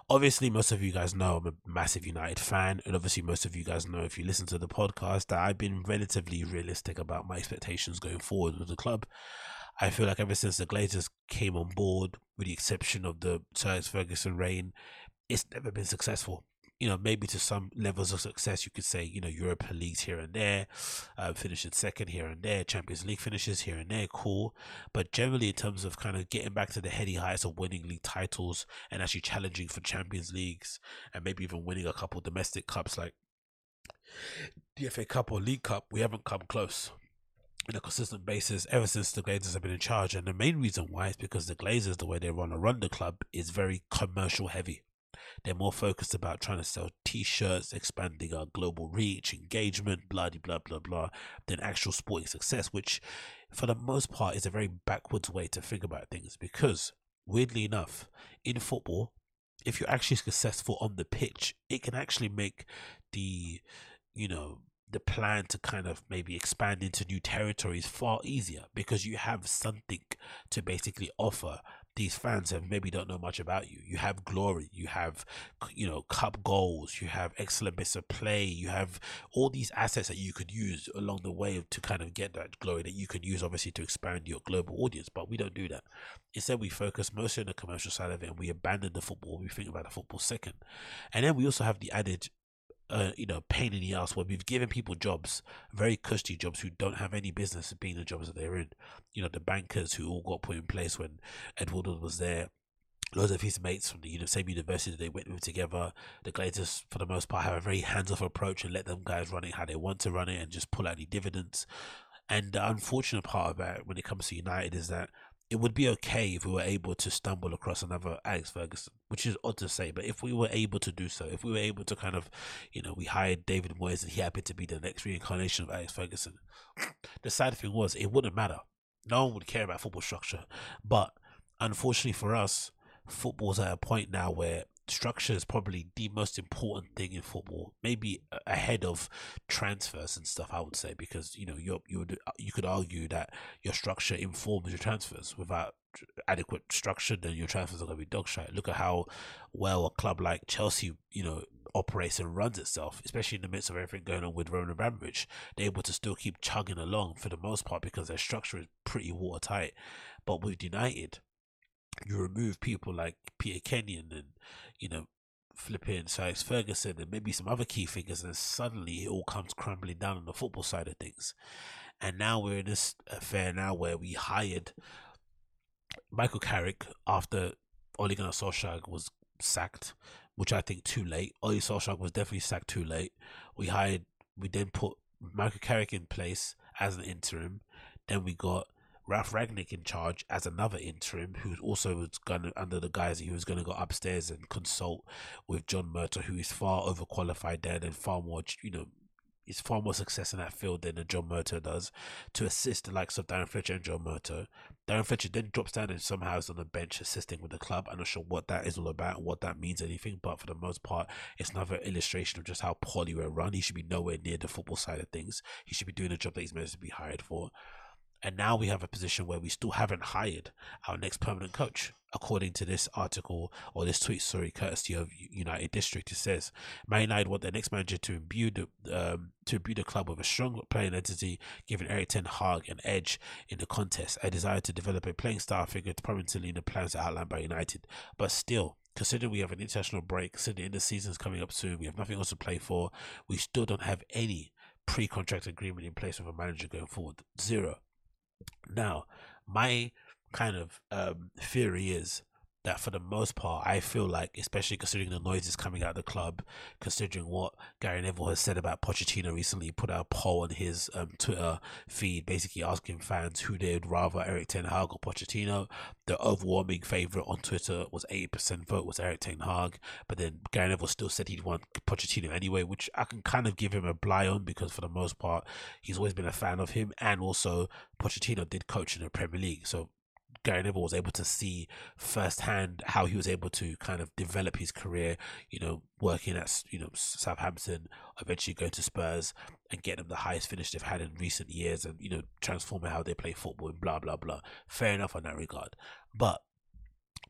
obviously, most of you guys know I'm a massive United fan, and obviously, most of you guys know if you listen to the podcast that I've been relatively realistic about my expectations going forward with the club. I feel like ever since the Glazers came on board, with the exception of the Sir Ferguson reign, it's never been successful you know, maybe to some levels of success, you could say, you know, Europa Leagues here and there, uh, finishing second here and there, Champions League finishes here and there, cool. But generally, in terms of kind of getting back to the heady heights of winning league titles and actually challenging for Champions Leagues and maybe even winning a couple domestic cups like the FA Cup or League Cup, we haven't come close on a consistent basis ever since the Glazers have been in charge. And the main reason why is because the Glazers, the way they run a run the club, is very commercial heavy. They're more focused about trying to sell t-shirts, expanding our global reach, engagement, blah blah blah blah, than actual sporting success, which for the most part is a very backwards way to think about things because weirdly enough, in football, if you're actually successful on the pitch, it can actually make the you know the plan to kind of maybe expand into new territories far easier because you have something to basically offer these fans have maybe don't know much about you. You have glory, you have, you know, cup goals, you have excellent bits of play, you have all these assets that you could use along the way to kind of get that glory that you can use, obviously, to expand your global audience. But we don't do that. Instead, we focus mostly on the commercial side of it and we abandon the football. We think about the football second. And then we also have the added uh, you know, pain in the ass where we've given people jobs, very cushy jobs who don't have any business being the jobs that they're in. You know, the bankers who all got put in place when Ed Woodward was there. Loads of his mates from the same university they went with together. The Glazers, for the most part, have a very hands-off approach and let them guys run it how they want to run it and just pull out the dividends. And the unfortunate part about when it comes to United is that it would be okay if we were able to stumble across another Alex Ferguson, which is odd to say, but if we were able to do so, if we were able to kind of, you know, we hired David Moyes and he happened to be the next reincarnation of Alex Ferguson, the sad thing was it wouldn't matter. No one would care about football structure. But unfortunately for us, football's at a point now where structure is probably the most important thing in football, maybe ahead of transfers and stuff. I would say because you know you you would uh, you could argue that your structure informs your transfers. Without adequate structure, then your transfers are going to be dog shit. Look at how well a club like Chelsea, you know, operates and runs itself, especially in the midst of everything going on with Roman Abramovich. They're able to still keep chugging along for the most part because their structure is pretty watertight. But with United, you remove people like Peter Kenyon and you know flipping Alex Ferguson and maybe some other key figures, and suddenly it all comes crumbling down on the football side of things. And now we're in this affair now where we hired Michael Carrick after Ole Gunnar Solskjaer was sacked, which I think too late. Ole Solskjaer was definitely sacked too late. We hired, we then put Michael Carrick in place as an interim. Then we got Ralf Rangnick in charge as another interim, who also was going under the guise that he was going to go upstairs and consult with John Murtough, who is far overqualified there and far more, you know, is far more success in that field than John Murtough does, to assist the likes of Darren Fletcher and John Murtough. Darren Fletcher then drops down and somehow is on the bench assisting with the club. I'm not sure what that is all about what that means anything, but for the most part, it's another illustration of just how poorly we're run. He should be nowhere near the football side of things. He should be doing the job that he's meant to be hired for. And now we have a position where we still haven't hired our next permanent coach. According to this article or this tweet, sorry, courtesy of United District, it says Man United want their next manager to imbue the um, to imbue the club with a strong playing entity, giving Erik Ten Hag an edge in the contest. A desire to develop a playing style figure to permanently in the plans outlined by United, but still considering we have an international break, considering the season's coming up soon, we have nothing else to play for, we still don't have any pre-contract agreement in place with a manager going forward. Zero. Now, my kind of um, theory is that for the most part, I feel like, especially considering the noises coming out of the club, considering what Gary Neville has said about Pochettino recently, put out a poll on his um, Twitter feed, basically asking fans who they'd rather Erik Ten Hag or Pochettino. The overwhelming favourite on Twitter was 80% vote was Erik Ten Hag, but then Gary Neville still said he'd want Pochettino anyway, which I can kind of give him a bly on because for the most part, he's always been a fan of him, and also Pochettino did coach in the Premier League, so Gary Neville was able to see firsthand how he was able to kind of develop his career, you know, working at, you know, Southampton, eventually going to Spurs and get them the highest finish they've had in recent years and, you know, transforming how they play football and blah, blah, blah. Fair enough on that regard. But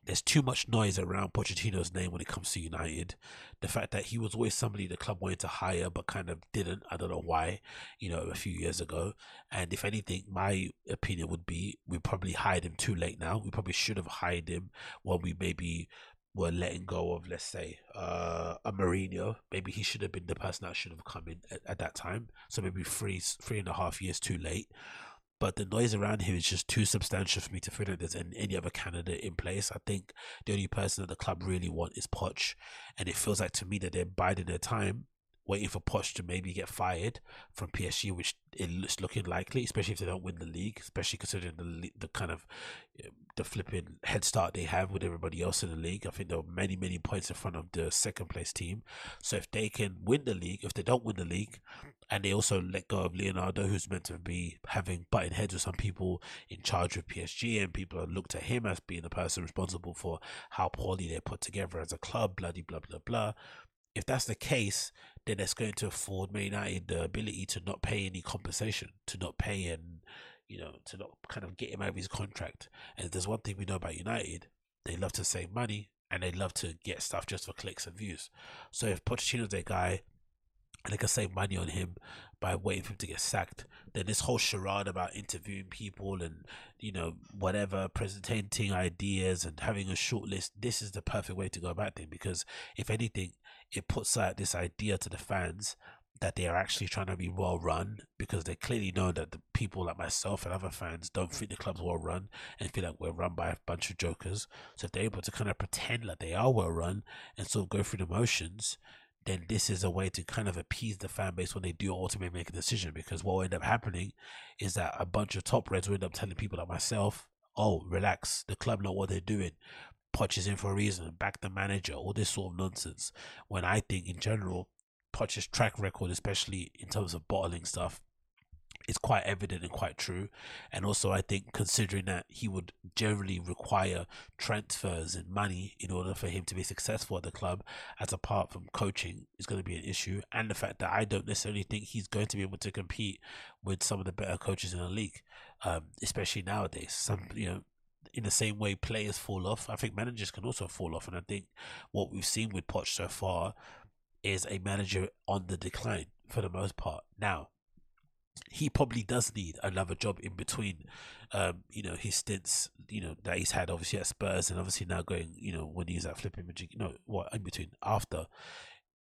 there's too much noise around Pochettino's name when it comes to United. The fact that he was always somebody the club wanted to hire but kind of didn't. I don't know why, you know, a few years ago. And if anything, my opinion would be we probably hired him too late now. We probably should have hired him when we maybe were letting go of, let's say, uh, a Mourinho. Maybe he should have been the person that should have come in at, at that time. So maybe three, three and a half years too late but the noise around him is just too substantial for me to feel like there's any, other candidate in place. I think the only person that the club really want is Poch, and it feels like to me that they're biding their time, waiting for Poch to maybe get fired from PSG, which it looks looking likely, especially if they don't win the league, especially considering the the kind of the flipping head start they have with everybody else in the league. I think there are many many points in front of the second place team. So if they can win the league, if they don't win the league, and they also let go of Leonardo, who's meant to be having butting heads with some people in charge of PSG, and people have looked at him as being the person responsible for how poorly they're put together as a club, bloody blah blah blah. If that's the case, then that's going to afford Man United the ability to not pay any compensation, to not pay and you know to not kind of get him out of his contract. And there's one thing we know about United, they love to save money and they love to get stuff just for clicks and views. So if Pochettino's their guy and they can save money on him by waiting for him to get sacked. Then this whole charade about interviewing people and you know whatever, presenting ideas and having a short list. This is the perfect way to go about it because if anything, it puts out this idea to the fans that they are actually trying to be well run because they clearly know that the people like myself and other fans don't think the club's well run and feel like we're run by a bunch of jokers. So if they're able to kind of pretend like they are well run and sort of go through the motions, then this is a way to kind of appease the fan base when they do ultimately make a decision. Because what will end up happening is that a bunch of top reds will end up telling people like myself, "Oh, relax, the club know what they're doing." Poch is in for a reason, back the manager, all this sort of nonsense. When I think in general, Poch's track record, especially in terms of bottling stuff, is quite evident and quite true. And also, I think considering that he would generally require transfers and money in order for him to be successful at the club, as apart from coaching, is going to be an issue. And the fact that I don't necessarily think he's going to be able to compete with some of the better coaches in the league, um, especially nowadays. Some, you know, in the same way players fall off, I think managers can also fall off. And I think what we've seen with Poch so far is a manager on the decline for the most part. Now, he probably does need another job in between, um, you know, his stints, you know, that he's had obviously at Spurs and obviously now going, you know, when he's at flipping Magic, you know, what in between after.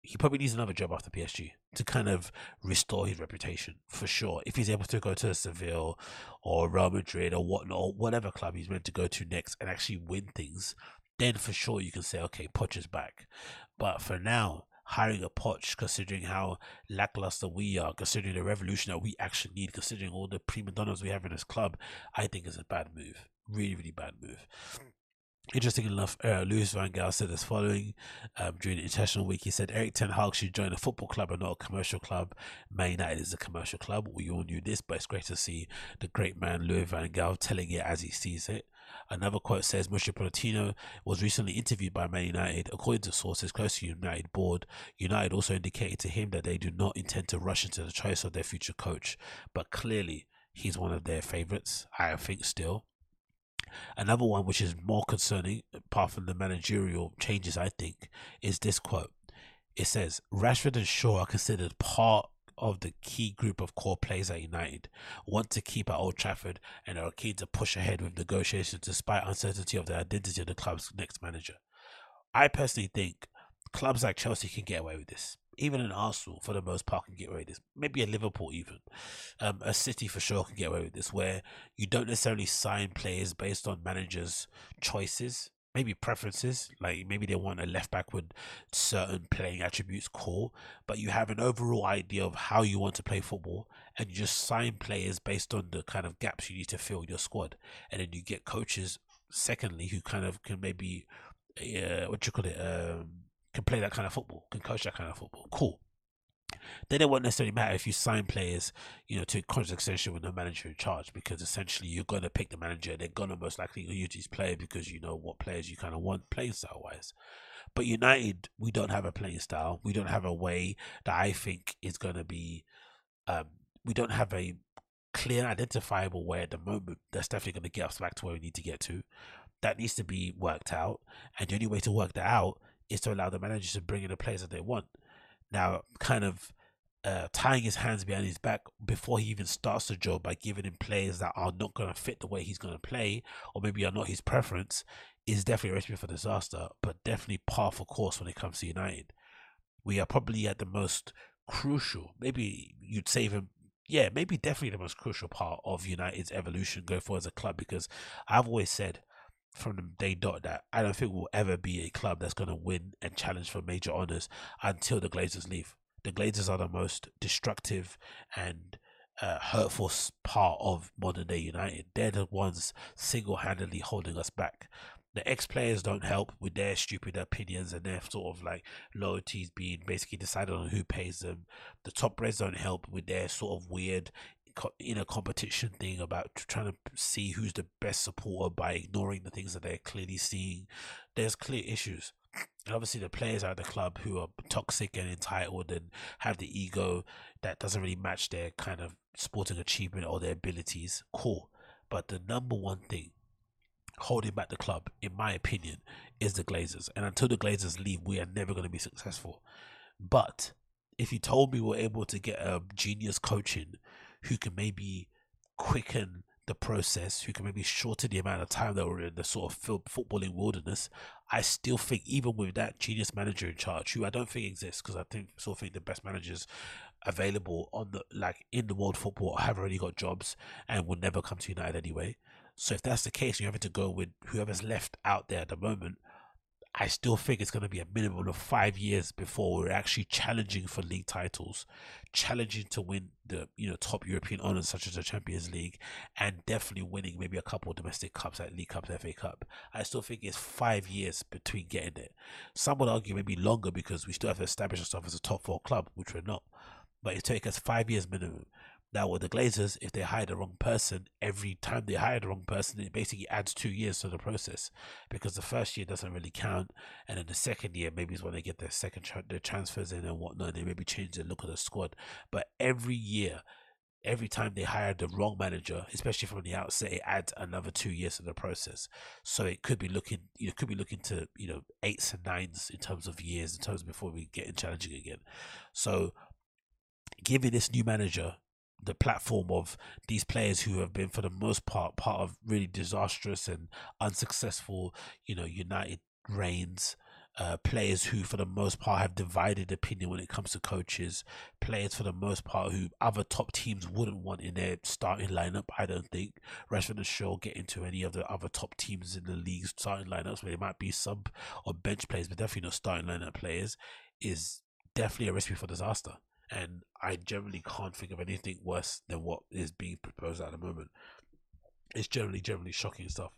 He probably needs another job after PSG to kind of restore his reputation for sure. If he's able to go to Seville or Real Madrid or whatnot, or whatever club he's meant to go to next and actually win things, then for sure you can say, okay, Poch is back. But for now, hiring a Poch, considering how lackluster we are, considering the revolution that we actually need, considering all the prima donnas we have in this club, I think is a bad move. Really, really bad move. Interesting enough, uh, Louis Van Gaal said as following um, during the international week. He said Erik Ten Hag should join a football club and not a commercial club. Man United is a commercial club. We all knew this, but it's great to see the great man Louis Van Gaal telling it as he sees it. Another quote says Mauricio Pochettino was recently interviewed by Man United. According to sources close to United board, United also indicated to him that they do not intend to rush into the choice of their future coach, but clearly he's one of their favourites. I think still. Another one which is more concerning, apart from the managerial changes, I think, is this quote. It says Rashford and Shaw are considered part of the key group of core players at United want to keep at Old Trafford and are keen to push ahead with negotiations despite uncertainty of the identity of the club's next manager. I personally think clubs like Chelsea can get away with this. Even an Arsenal, for the most part, can get away with this. Maybe a Liverpool, even. Um, a City, for sure, can get away with this, where you don't necessarily sign players based on managers' choices maybe preferences, like maybe they want a left back with certain playing attributes, cool. But you have an overall idea of how you want to play football, and you just sign players based on the kind of gaps you need to fill your squad, and then you get coaches. Secondly, who kind of can maybe, uh, what you call it, um, can play that kind of football, can coach that kind of football. Cool. Then it won't necessarily matter if you sign players, you know, to contract extension with no manager in charge because essentially you're gonna pick the manager. They're gonna most likely use these players because you know what players you kind of want playing style wise. But United, we don't have a playing style. We don't have a way that I think is gonna be. Um, we don't have a clear, identifiable way at the moment that's definitely gonna get us back to where we need to get to. that needs to be worked out. And the only way to work that out is to allow the managers to bring in the players that they want. Now, kind of uh, tying his hands behind his back before he even starts the job by giving him players that are not going to fit the way he's going to play, or maybe are not his preference, is definitely a recipe for disaster, but definitely par for course when it comes to United. We are probably at the most crucial, maybe you'd say even, yeah, maybe definitely the most crucial part of United's evolution going forward as a club because I've always said from the day dot that I don't think we'll ever be a club that's going to win and challenge for major honours until the Glazers leave the Glazers are the most destructive and uh, hurtful part of modern day United. They're the ones single handedly holding us back. The ex players don't help with their stupid opinions and their sort of like loyalties being basically decided on who pays them. The top reds don't help with their sort of weird in a competition thing about trying to see who's the best supporter by ignoring the things that they're clearly seeing. There's clear issues. And obviously, the players at the club who are toxic and entitled and have the ego that doesn't really match their kind of sporting achievement or their abilities, cool. But the number one thing holding back the club, in my opinion, is the Glazers. And until the Glazers leave, we are never going to be successful. But if you told me we're able to get a genius coaching who can maybe quicken the process, who can maybe shorten the amount of time that we're in the sort of footballing wilderness, I still think even with that genius manager in charge, who I don't think exists, because I think still think the best managers available on the like in the world football have already got jobs and will never come to United anyway. So if that's the case, you're having to go with whoever's left out there at the moment. I still think it's going to be a minimum of five years before we're actually challenging for league titles, challenging to win the you know top European honors such as the Champions League, and definitely winning maybe a couple of domestic cups like League Cup, FA Cup. I still think it's five years between getting it. Some would argue maybe longer because we still have to establish ourselves as a top four club, which we're not. But it takes us five years minimum. Now with the Glazers, if they hire the wrong person, every time they hire the wrong person, it basically adds two years to the process because the first year doesn't really count, and then the second year maybe is when they get their second tra- their transfers in and whatnot. They maybe change the look of the squad, but every year, every time they hire the wrong manager, especially from the outset, it adds another two years to the process. So it could be looking, you know, could be looking to you know eights and nines in terms of years, in terms before we get in challenging again. So giving this new manager the platform of these players who have been for the most part part of really disastrous and unsuccessful you know united reigns. Uh, players who for the most part have divided opinion when it comes to coaches. Players for the most part who other top teams wouldn't want in their starting lineup i don't think. Rashford and Shaw get into any of the other top teams in the league's starting lineups where they might be sub or bench players but definitely not starting lineup players is definitely a recipe for disaster and I generally can't think of anything worse than what is being proposed at the moment. It's generally generally shocking stuff.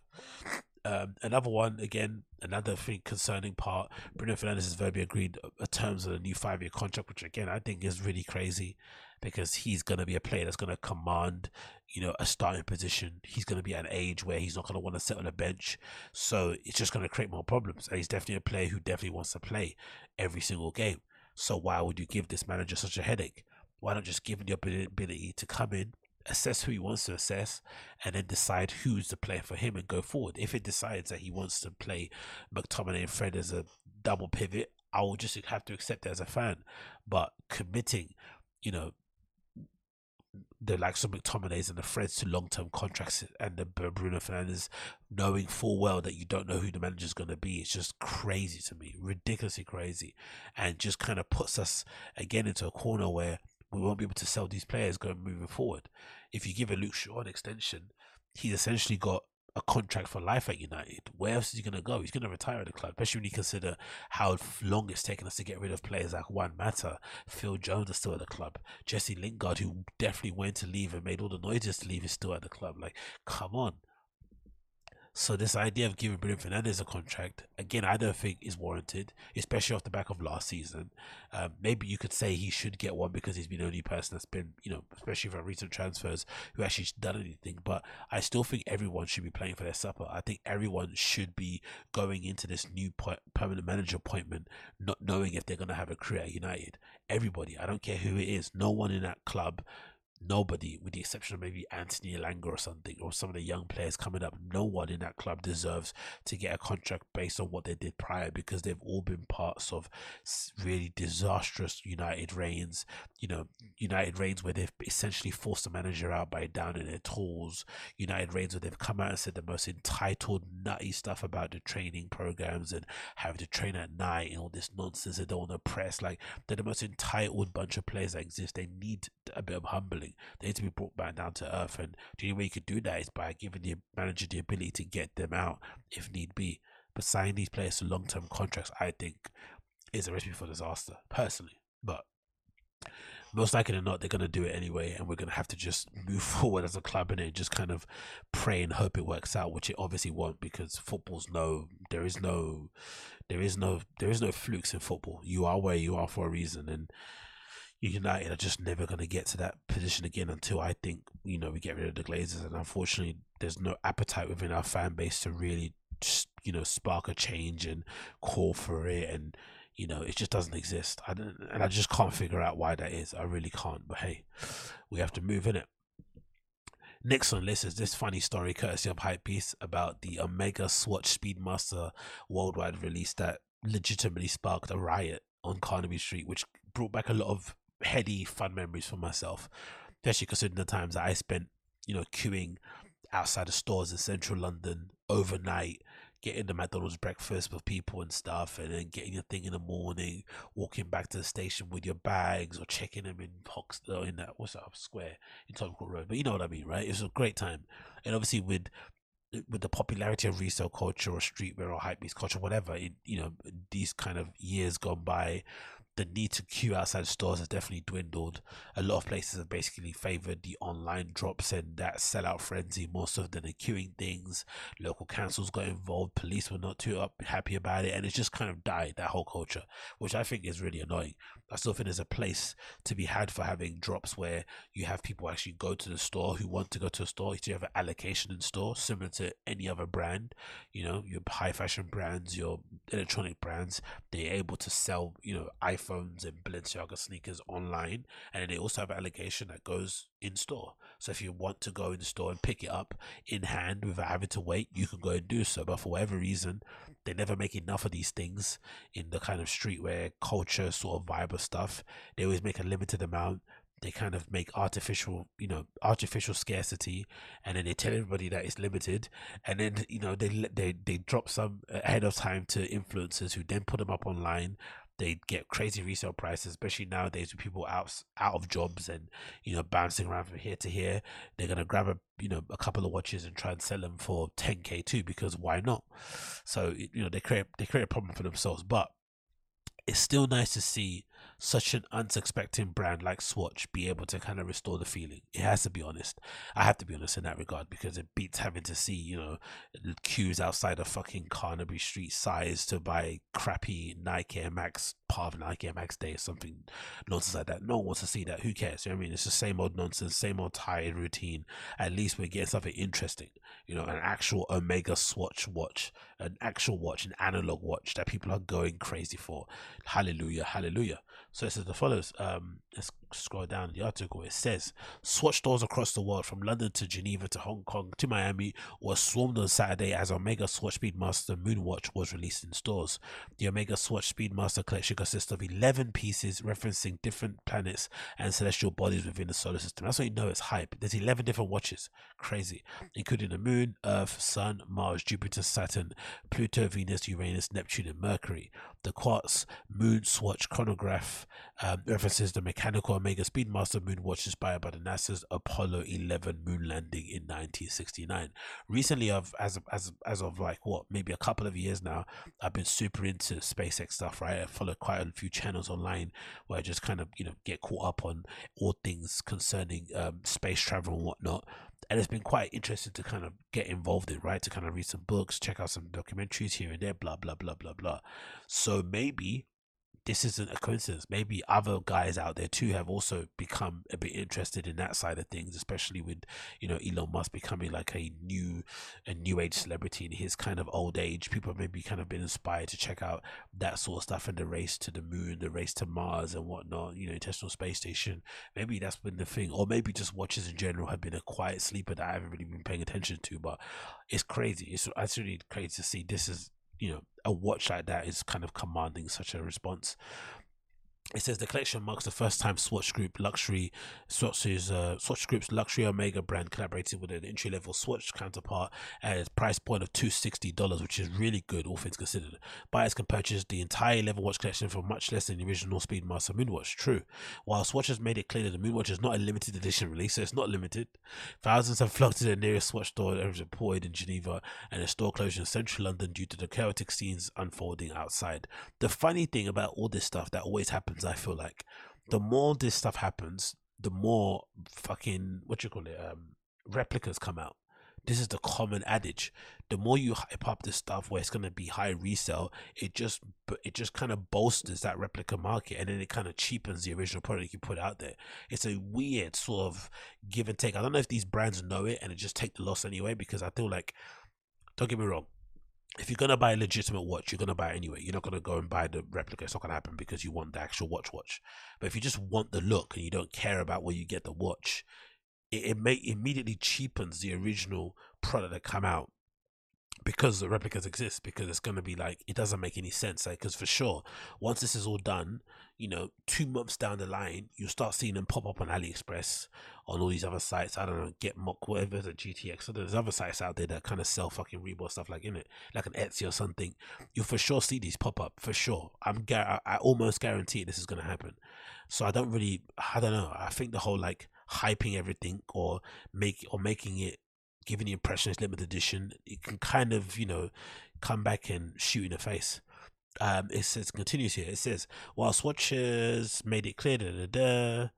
Um, another one again, another thing concerning part. Bruno Fernandes has verbally agreed uh, terms of a new five-year contract, which again I think is really crazy because he's going to be a player that's going to command, you know, a starting position. He's going to be at an age where he's not going to want to sit on a bench, so it's just going to create more problems. And he's definitely a player who definitely wants to play every single game. So why would you give this manager such a headache? Why not just give him the ability to come in, assess who he wants to assess, and then decide who's the player for him and go forward? If it decides that he wants to play McTominay and Fred as a double pivot, I will just have to accept it as a fan. But committing, you know, the likes of McTominay's and the Freds to long term contracts and the Bruno Fernandes knowing full well that you don't know who the manager is going to be. It's just crazy to me, ridiculously crazy, and just kind of puts us again into a corner where we won't be able to sell these players going moving forward. If you give a Luke Shaw an extension, he's essentially got a contract for life at United. Where else is he going to go? He's going to retire at the club, especially when you consider how long it's taken us to get rid of players like Juan Mata. Phil Jones is still at the club. Jesse Lingard, who definitely went to leave and made all the noises to leave, is still at the club. Like, come on. So this idea of giving Bruno Fernandes a contract, again, I don't think is warranted, especially off the back of last season. Um, maybe you could say he should get one because he's been the only person that's been, you know, especially for recent transfers, who actually done anything. But I still think everyone should be playing for their supper. I think everyone should be going into this new permanent manager appointment not knowing if they're going to have a career at United. Everybody, I don't care who it is, no one in that club nobody, with the exception of maybe Anthony Elanga or something, or some of the young players coming up, no one in that club deserves to get a contract based on what they did prior because they've all been parts of really disastrous United reigns. You know, United reigns where they've essentially forced the manager out by downing their tools. United reigns where they've come out and said the most entitled, nutty stuff about the training programs and having to train at night and all this nonsense they don't want to press. Like, they're the most entitled bunch of players that exist. They need a bit of humbling. They need to be brought back down to earth. And the only way you could do that is by giving the manager the ability to get them out if need be. But signing these players to long term contracts, I think, is a recipe for disaster, personally. But most likely than not, they're going to do it anyway, and we're going to have to just move forward as a club and just kind of pray and hope it works out, which it obviously won't because football's no, there is no, there is no, there is no flukes in football. You are where you are for a reason, and United are just never going to get to that position again until I think you know we get rid of the Glazers, and unfortunately, there's no appetite within our fan base to really just you know spark a change and call for it, and you know it just doesn't exist. I don't, and I just can't figure out why that is. I really can't. But hey, we have to move in it. Next on list is this funny story courtesy of Hypebeast about the Omega Swatch Speedmaster worldwide release that legitimately sparked a riot on Carnaby Street, which brought back a lot of heady, fun memories for myself, especially considering the times that I spent, you know, queuing outside of stores in central London overnight, getting the McDonald's breakfast with people and stuff, and then getting your thing in the morning, walking back to the station with your bags or checking them in Hoxton uh, in that what's that square in Tottenham Road. But you know what I mean, right? It was a great time, and obviously with with the popularity of resale culture or streetwear or hypebeast culture, whatever, you know, these kind of years gone by, the need to queue outside stores has definitely dwindled. A lot of places have basically favored the online drops and that sellout frenzy more so than the queuing things. Local councils got involved, police were not too up, happy about it, and it's just kind of died that whole culture, which I think is really annoying. I still think there's a place to be had for having drops where you have people actually go to the store who want to go to a store. You have an allocation in store, similar to any other brand. You know, your high fashion brands, your electronic brands, they're able to sell, you know, iPhones and Balenciaga sneakers online, and then they also have an allocation that goes in store. So if you want to go in store and pick it up in hand without having to wait, you can go and do so. But for whatever reason, they never make enough of these things in the kind of streetwear culture sort of vibe of stuff. They always make a limited amount. They kind of make artificial, you know, artificial scarcity, and then they tell everybody that it's limited, and then you know they they they drop some ahead of time to influencers who then put them up online they get crazy resale prices, especially nowadays with people out out of jobs and you know bouncing around from here to here. They're gonna grab a you know a couple of watches and try and sell them for 10k too because why not? So you know they create they create a problem for themselves, but it's still nice to see such an unsuspecting brand like Swatch be able to kind of restore the feeling. It has to be honest. I have to be honest in that regard because it beats having to see, you know, queues outside of fucking Carnaby Street size to buy crappy Nike Air Max, part of Nike Air Max Day or something nonsense like that. No one wants to see that. Who cares? You know I mean? It's the same old nonsense, same old tired routine. At least we're getting something interesting. You know, an actual Omega Swatch watch, an actual watch, an analog watch that people are going crazy for. Hallelujah, hallelujah. So it says the follows. Um, scroll down the article. It says Swatch stores across the world, from London to Geneva to Hong Kong to Miami, were swarmed on Saturday as Omega Swatch Speedmaster Moonwatch was released in stores. The Omega Swatch Speedmaster collection consists of 11 pieces referencing different planets and celestial bodies within the solar system. That's why you know it's hype. There's 11 different watches, crazy, including the Moon, Earth, Sun, Mars, Jupiter, Saturn, Pluto, Venus, Uranus, Neptune, and Mercury. The Quartz Moon Swatch chronograph um, references the mechanical Omega Speedmaster moon watch inspired by the NASA's Apollo 11 moon landing in 1969. Recently, I've as as as of like what maybe a couple of years now, I've been super into SpaceX stuff. Right, I follow quite a few channels online where I just kind of you know get caught up on all things concerning um, space travel and whatnot and it's been quite interesting to kind of get involved in, right? To kind of read some books, check out some documentaries here and there, blah blah blah blah blah. So maybe this isn't a coincidence. Maybe other guys out there too have also become a bit interested in that side of things, especially with you know Elon Musk becoming like a new a new age celebrity in his kind of old age. People maybe kind of been inspired to check out that sort of stuff and the race to the moon, the race to Mars and whatnot. You know, International Space Station. Maybe that's been the thing, or maybe just watches in general have been a quiet sleeper that I haven't really been paying attention to. But it's crazy. It's really crazy to see this is you know a watch like that is kind of commanding such a response it says the collection marks the first time Swatch Group luxury Swatch's uh, Swatch Group's luxury Omega brand collaborated with an entry level Swatch counterpart at a price point of two sixty dollars, which is really good, all things considered. Buyers can purchase the entire level watch collection for much less than the original Speedmaster Moonwatch. True, while Swatch has made it clear that the Moonwatch is not a limited edition release, so it's not limited. Thousands have flocked to the nearest Swatch store as reported in Geneva, and a store closure in central London due to the chaotic scenes unfolding outside. The funny thing about all this stuff that always happens happens, I feel like the more this stuff happens, the more fucking what you call it, um, replicas come out. This is the common adage. The more you hype up this stuff where it's gonna be high resale, it just it just kind of bolsters that replica market, and then it kind of cheapens the original product you put out there. It's a weird sort of give and take. I don't know if these brands know it and just take the loss anyway, because I feel like, don't get me wrong, if you're gonna buy a legitimate watch, you're gonna buy it anyway. You're not gonna go and buy the replica. It's not gonna happen because you want the actual watch watch. But if you just want the look and you don't care about where you get the watch, it, it may immediately cheapens the original product that come out because the replicas exist because it's going to be like it doesn't make any sense like because for sure once this is all done you know two months down the line you'll start seeing them pop up on aliexpress on all these other sites i don't know get mock whatever the gtx so there's other sites out there that kind of sell fucking reebok stuff like in it like an etsy or something. You'll for sure see these pop up for sure. I'm I, I almost guarantee this is to happen. So i don't really i don't know i think the whole like hyping everything or make or making it giving the impression it's limited edition, it can kind of, you know, come back and shoot in the face. Um, it says continues here. It says while Swatches made it clear that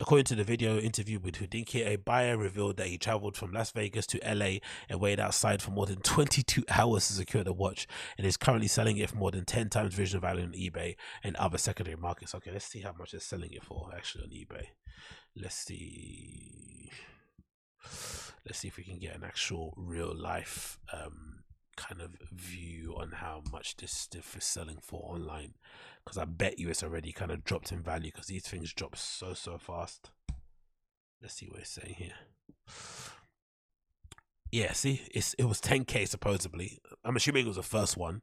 according to the video interview with Hodinkee, a buyer revealed that he traveled from Las Vegas to LA and waited outside for more than 22 hours to secure the watch and is currently selling it for more than 10 times original value on eBay and other secondary markets. Okay, let's see how much they're selling it for actually on eBay. Let's see let's see if we can get an actual real life um, kind of view on how much this stuff is selling for online because I bet you it's already kind of dropped in value because these things drop so so fast. Let's see what it's saying here. Yeah, see, it's it was 10k supposedly. I'm assuming it was the first one.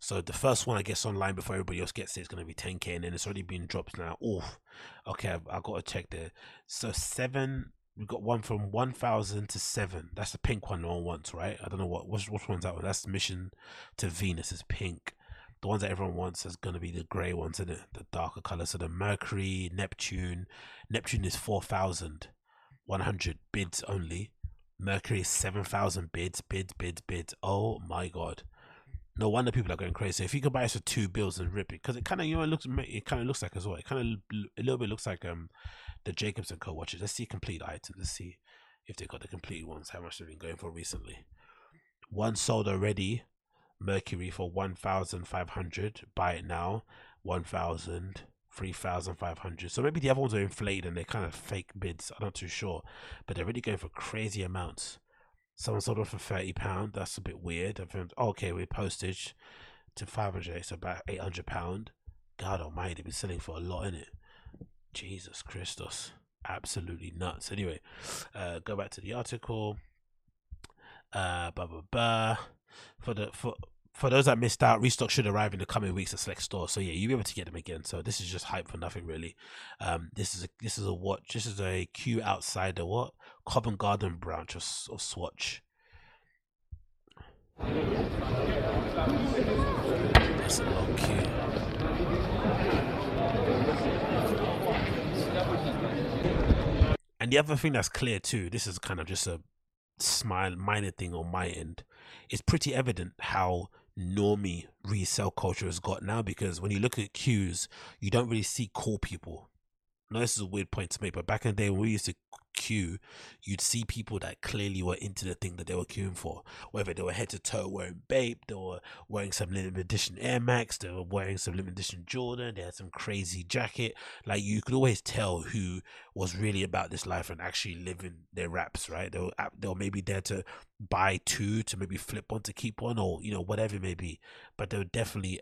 So the first one I guess online before everybody else gets it is going to be 10k, and then it's already been dropped now. Oh, okay, I've, I've got to check there. So seven we got one from 1000 to 7 that's the pink one no one wants right? I don't know what which, which one's that one? That's mission to venus is pink. The ones that everyone wants is going to be the grey ones it? The darker color. So the mercury neptune. Neptune is 4100 bids only. Mercury is 7000 bids bids bids bids. Oh my god. No wonder people are going crazy. If you could buy us for two bills and rip it, because it kind of you know it looks it kind of looks like as well. It kind of a little bit looks like um the Jacobs and Co watches. Let's see complete items. Let's see if they got the complete ones. How much they've been going for recently. One sold already. Mercury for one thousand five hundred. Buy it now. One thousand. 3,500. So maybe the other ones are inflated and they're kind of fake bids. I'm not too sure. But they're really going for crazy amounts. Someone sold off for thirty pound. That's a bit weird. I found oh, okay with postage to five hundred. It's about eight hundred pound. God Almighty, they've been selling for a lot in it. Jesus Christus, absolutely nuts. Anyway, uh, go back to the article. Uh, blah blah blah. For the for for those that missed out, restock should arrive in the coming weeks at select stores. So yeah, you'll be able to get them again. So this is just hype for nothing really. Um, this is a this is a watch. This is a outside the what Covent Garden branch of, of Swatch. That's a long queue. And the other thing that's clear too, this is kind of just a smile minor thing on my end. It's pretty evident how normie resale culture has got now because when you look at queues, you don't really see cool people. Now this is a weird point to make, but back in the day when we used to queue, you'd see people that clearly were into the thing that they were queuing for. Whether they were head to toe wearing Bape, they were wearing some limited edition Air Max, they were wearing some limited edition Jordan, they had some crazy jacket. Like you could always tell who was really about this life and actually living their raps, right? They were, they were maybe there to buy two to maybe flip one to keep one or, you know, whatever it may be. But they were definitely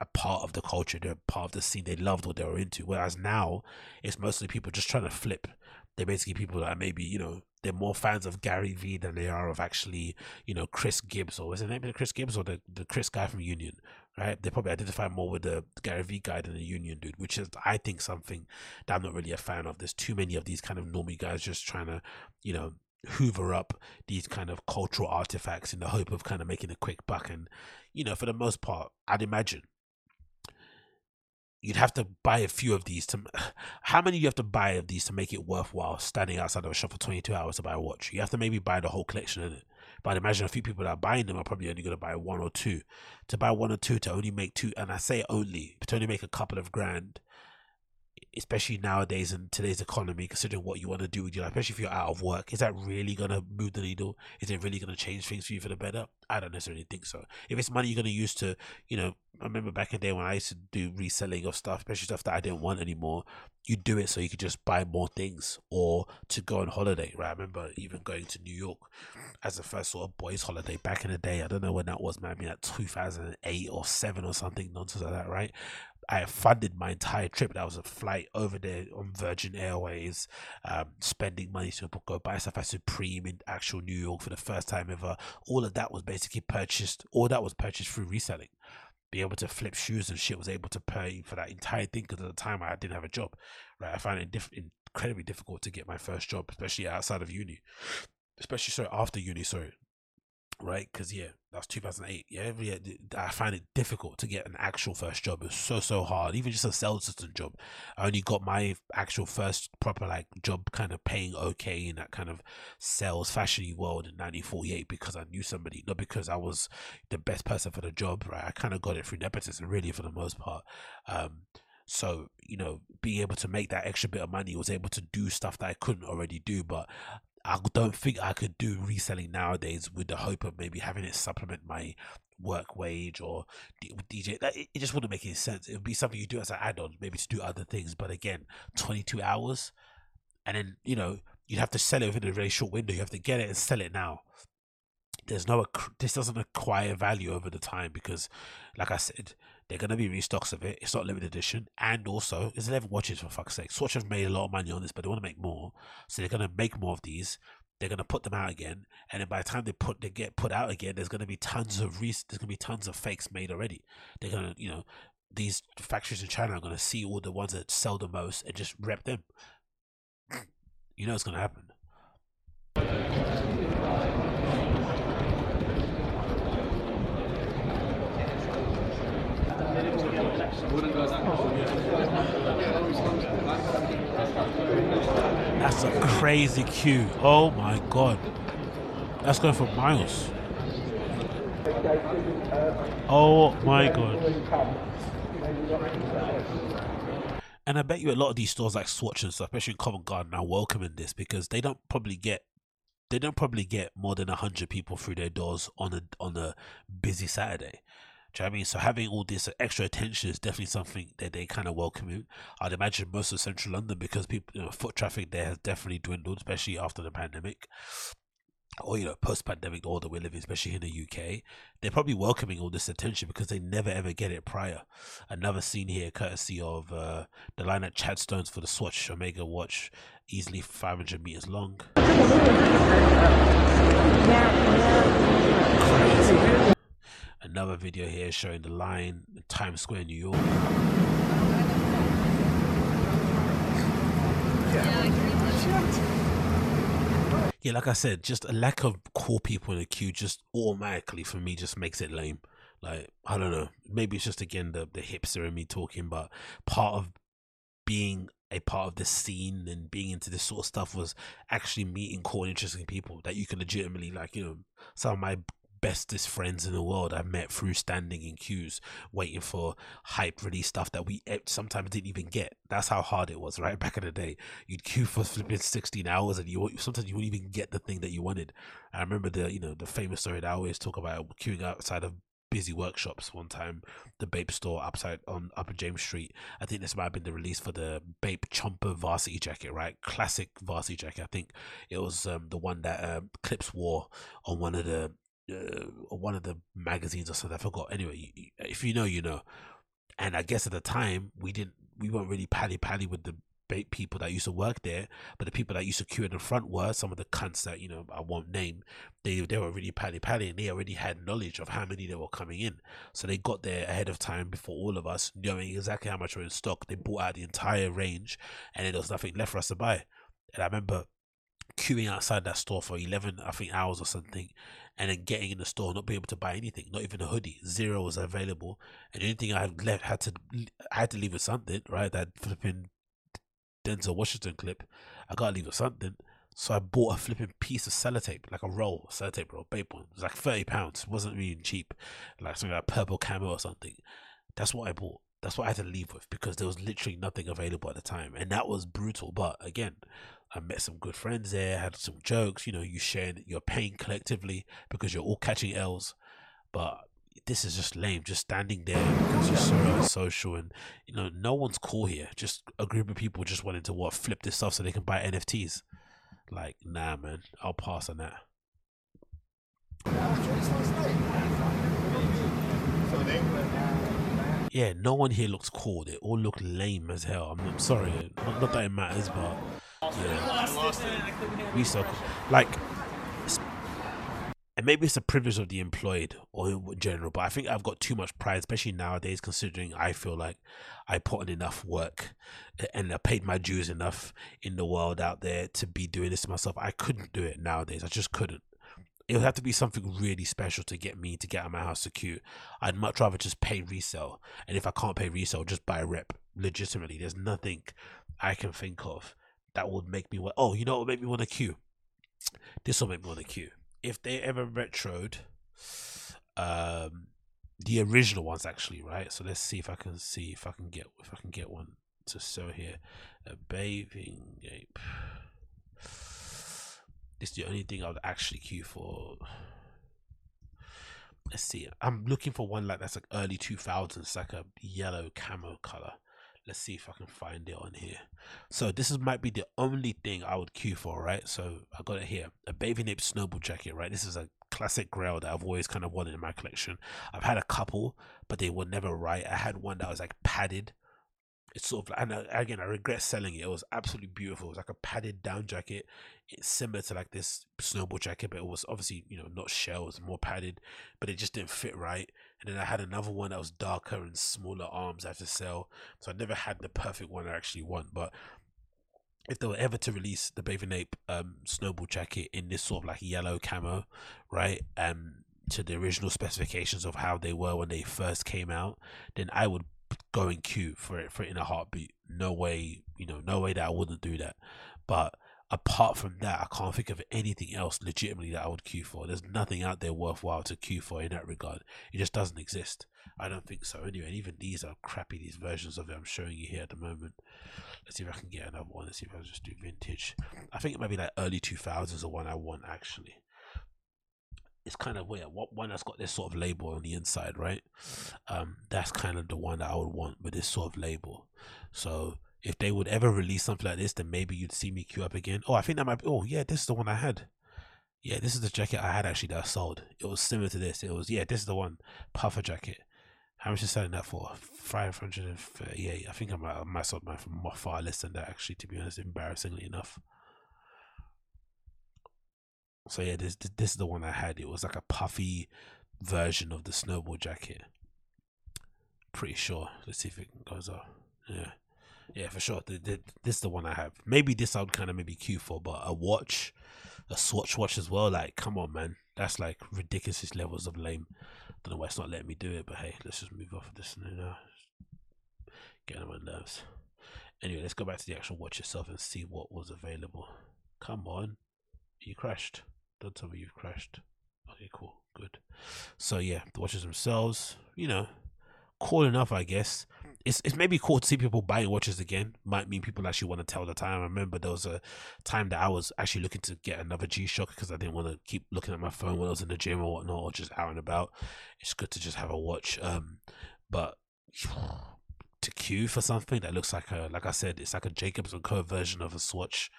a part of the culture, they're part of the scene, they loved what they were into. Whereas now, it's mostly people just trying to flip. They're basically people that maybe, you know, they're more fans of Gary Vee than they are of actually, you know, Chris Gibbs or is it name Chris Gibbs or the, the Chris guy from Union, right? They probably identify more with the Gary Vee guy than the Union dude, which is, I think, something that I'm not really a fan of. There's too many of these kind of normie guys just trying to, you know, hoover up these kind of cultural artifacts in the hope of kind of making a quick buck. And, you know, for the most part, I'd imagine you'd have to buy a few of these to how many you have to buy of these to make it worthwhile standing outside of a shop for 22 hours to buy a watch? You have to maybe buy the whole collection in it but I'd imagine a few people that are buying them are probably only going to buy one or two. To buy one or two to only make two and i say only to only make a couple of grand especially nowadays in today's economy, considering what you want to do with your life, especially if you're out of work, is that really going to move the needle? Is it really going to change things for you for the better? I don't necessarily think so. If it's money you're going to use to, you know, I remember back in the day when I used to do reselling of stuff, especially stuff that I didn't want anymore, you do it so you could just buy more things or to go on holiday, right? I remember even going to New York as the first sort of boys' holiday back in the day. I don't know when that was, maybe like 2008 or 7 or something, nonsense like that, right? I funded my entire trip. That was a flight over there on Virgin Airways, um, spending money to go buy stuff at Supreme in actual New York for the first time ever. All of that was basically purchased. All that was purchased through reselling. Be able to flip shoes and shit was able to pay for that entire thing because at the time I didn't have a job. Right, I found it diff- incredibly difficult to get my first job, especially outside of uni, especially so after uni. Sorry, right? Because yeah, that's 2008. Yeah, yeah, I find it difficult to get an actual first job. It's so so hard. Even just a sales assistant job. I only got my actual first proper like job, kind of paying okay in that kind of sales fashiony world in 1948 because I knew somebody, not because I was the best person for the job. Right, I kind of got it through nepotism, really, for the most part. Um, so, you know, being able to make that extra bit of money was able to do stuff that I couldn't already do. But I don't think I could do reselling nowadays with the hope of maybe having it supplement my work wage or DJ. It just wouldn't make any sense. It would be something you do as an add on, maybe to do other things. But again, 22 hours, and then, you know, you'd have to sell it within a very short window. You have to get it and sell it now. There's no, this doesn't acquire value over the time because, like I said, they're going to be restocks of it. It's not limited edition. And also, it's 11 watches for fuck's sake. Swatch have made a lot of money on this, but they want to make more. So they're going to make more of these. They're going to put them out again. And then by the time they put they get put out again, there's going to be tons of re- there's going to be tons of fakes made already. They're going to, you know, these factories in China are going to see all the ones that sell the most and just rep them. You know it's going to happen. That's a crazy queue. Oh my god. That's going for miles. Oh my god. And I bet you a lot of these stores like Swatch and stuff, especially in Covent Garden, are welcoming this because they don't probably get they don't probably get more than hundred people through their doors on a on a busy Saturday. Do you know I mean? So having all this extra attention is definitely something that they kind of welcome in. I'd imagine most of central London because people, you know, foot traffic there has definitely dwindled, especially after the pandemic. Or you know, post-pandemic, that we're living, especially in the UK, they're probably welcoming all this attention because they never ever get it prior. Another scene here, courtesy of uh, the line at Chadstones for the Swatch Omega watch, easily 500 meters long. Crazy. Another video here showing the line in Times Square, New York. Yeah, like I said, just a lack of cool people in the queue just automatically for me just makes it lame. Like I don't know, maybe it's just again the the hipster in me talking, but part of being a part of the scene and being into this sort of stuff was actually meeting cool interesting people that you can legitimately like. You know, some of my bestest friends in the world I met through standing in queues, waiting for hype release stuff that we eh, sometimes didn't even get. That's how hard it was, right? Back in the day, you'd queue for flipping 16 hours and you sometimes you wouldn't even get the thing that you wanted. I remember the, you know, the famous story that I always talk about queuing outside of busy workshops one time the Bape store upside on Upper James Street. I think this might have been the release for the Bape Chomper varsity jacket, right? Classic varsity jacket. I think it was um, the one that um, Clipse wore on one of the uh, one of the magazines or something. I forgot. Anyway, if you know, you know. And I guess at the time we didn't, we weren't really pally pally with the people that used to work there, but the people that used to queue in the front were some of the cunts that you know I won't name. They they were really pally pally, and they already had knowledge of how many they were coming in, so they got there ahead of time before all of us, knowing exactly how much were in stock. They bought out the entire range, and then there was nothing left for us to buy. And I remember queuing outside that store for 11 i think hours or something and then getting in the store not being able to buy anything not even a hoodie zero was available and the only thing i had left had to i had to leave with something right that flipping Denzel Washington clip. I gotta leave with something. So I bought a flipping piece of sellotape, like a roll, sellotape roll, Bape one. It was like thirty pounds. It wasn't really cheap, like something like purple camo or something. That's what I bought. That's what I had to leave with because there was literally nothing available at the time, and that was brutal. But again, I met some good friends there, had some jokes. You know, you share your pain collectively because you're all catching L's. But this is just lame. Just standing there because you're so social and you know no one's cool here. Just a group of people just wanting to what flip this stuff so they can buy NFTs. Like nah, man, I'll pass on that. Yeah, no one here looks cool. They all look lame as hell. I'm, I'm sorry, not, not, that it matters, but yeah, we so like and maybe it's a privilege of the employed or in general, but I think I've got too much pride, especially nowadays, considering I feel like I put in enough work and I paid my dues enough in the world out there to be doing this to myself. I couldn't do it nowadays. I just couldn't. It would have to be something really special to get me to get out of my house queue. I'd much rather just pay resale. And if I can't pay resale, just buy a rep. Legitimately, there's nothing I can think of that would make me want, oh, you know what would make me want to queue? This will make me want to queue if they ever retroed um the original ones actually, right? So let's see if I can see if I can get if I can get one to show here. A bathing ape. It's the only thing I would actually queue for. Let's see. I'm looking for one like that's like early 2000s, like a yellow camo color. Let's see if I can find it on here. So this is might be the only thing I would queue for, right? So I got it here, a Bathing Ape Snowball jacket, right? This is a classic grail that I've always kind of wanted in my collection. I've had a couple, but they were never right. I had one that was like padded it's sort of and again, I regret selling it. It was absolutely beautiful. It was like a padded down jacket. It's similar to like this snowball jacket, but it was obviously, you know, not shell, it was more padded, but it just didn't fit right. And then I had another one that was darker and smaller arms I had to sell. So I never had the perfect one I actually want. But if they were ever to release the Bathing Ape um, snowball jacket in this sort of like yellow camo, right? Um, to the original specifications of how they were when they first came out, then I would going cute for it for it in a heartbeat. No way, you know, no way that I wouldn't do that. But apart from that, I can't think of anything else legitimately that I would queue for. There's nothing out there worthwhile to queue for in that regard. It just doesn't exist. I don't think so. Anyway, even these are crappy. These versions of it I'm showing you here at the moment. Let's see if I can get another one. Let's see if I can just do vintage. I think it might be like early 2000s the one I want actually it's kind of weird. What one that's got this sort of label on the inside, right? Um, that's kind of the one that I would want with this sort of label. So if they would ever release something like this, then maybe you'd see me queue up again. Oh, I think that might be. Oh, yeah, this is the one I had. Yeah, this is the jacket I had actually that I sold. It was similar to this. It was yeah, this is the one puffer jacket. How much is selling that for? Five hundred and thirty-eight. I think I might I might sold mine for far less than that actually. To be honest, embarrassingly enough. So yeah, this this is the one I had. It was like a puffy version of the snowball jacket. Pretty sure. Let's see if it goes up. Yeah, yeah, for sure. The, the, this is the one I have. Maybe this I would kind of maybe queue for, but a watch, a Swatch watch as well. Like, come on, man, that's like ridiculous levels of lame. Don't know why it's not letting me do it, but hey, let's just move off of this and then uh, get on my nerves. Anyway, let's go back to the actual watch itself and see what was available. Come on, you crashed. Don't tell me you've crashed. Okay, cool, good. So yeah, the watches themselves, you know, cool enough, I guess. It's it's maybe cool to see people buying watches again. Might mean people actually want to tell the time. I remember there was a time that I was actually looking to get another G Shock because I didn't want to keep looking at my phone when I was in the gym or whatnot, or just out and about. It's good to just have a watch. Um, but to queue for something that looks like a like I said, it's like a Jacobs and Co version of a Swatch.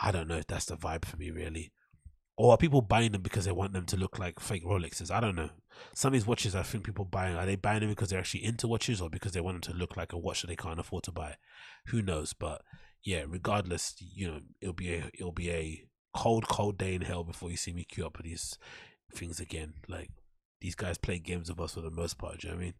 I don't know if that's the vibe for me really. Or are people buying them because they want them to look like fake Rolexes? I don't know. Some of these watches I think people buying are they buying them because they're actually into watches or because they want them to look like a watch that they can't afford to buy? Who knows? But yeah, regardless, you know, it'll be a it'll be a cold, cold day in hell before you see me queue up for these things again. Like these guys play games with us for the most part, do you know what I mean?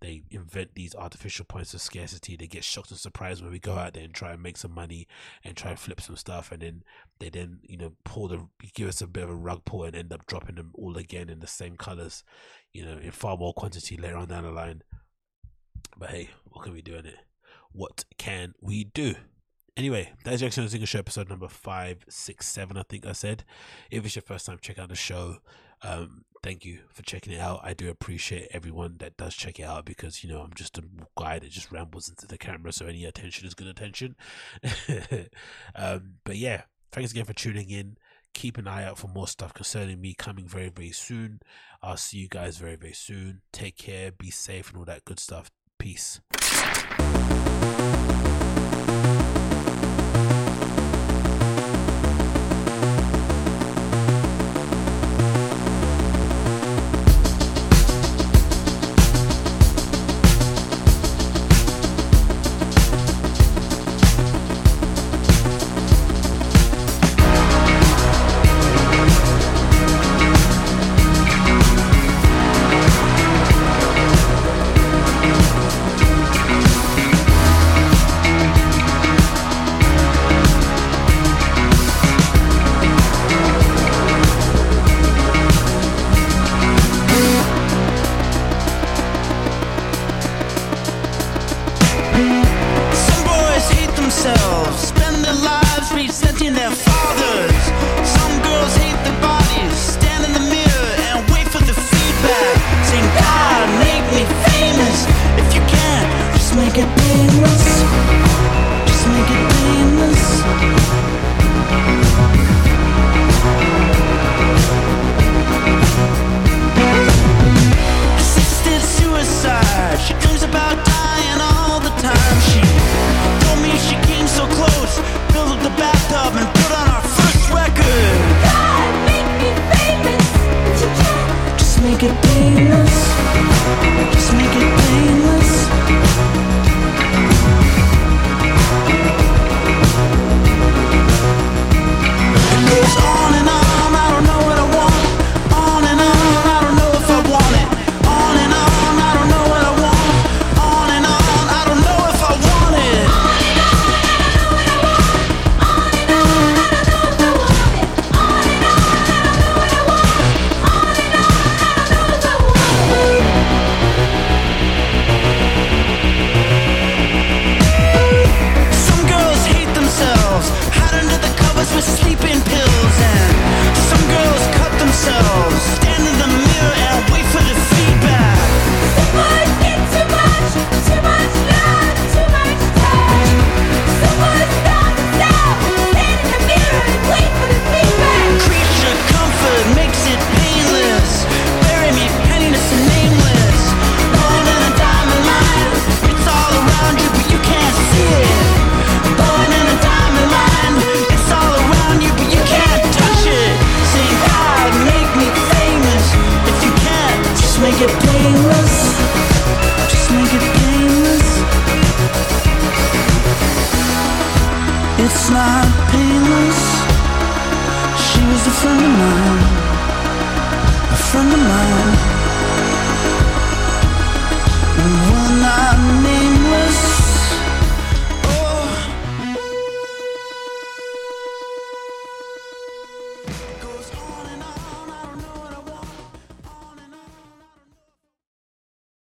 They invent these artificial points of scarcity. They get shocked and surprised when we go out there and try and make some money and try and flip some stuff, and then they then you know pull the give us a bit of a rug pull and end up dropping them all again in the same colors, you know, in far more quantity later on down the line. But hey, what can we do in it? What can we do? Anyway, that's Agostinho Zinga Show episode number five, six, seven. I think I said. If it's your first time, check out the show. Um, thank you for checking it out. I do appreciate everyone that does check it out because you know I'm just a guy that just rambles into the camera, so any attention is good attention. um, but yeah, thanks again for tuning in. Keep an eye out for more stuff concerning me coming very very soon. I'll see you guys very very soon. Take care, be safe, and all that good stuff. Peace.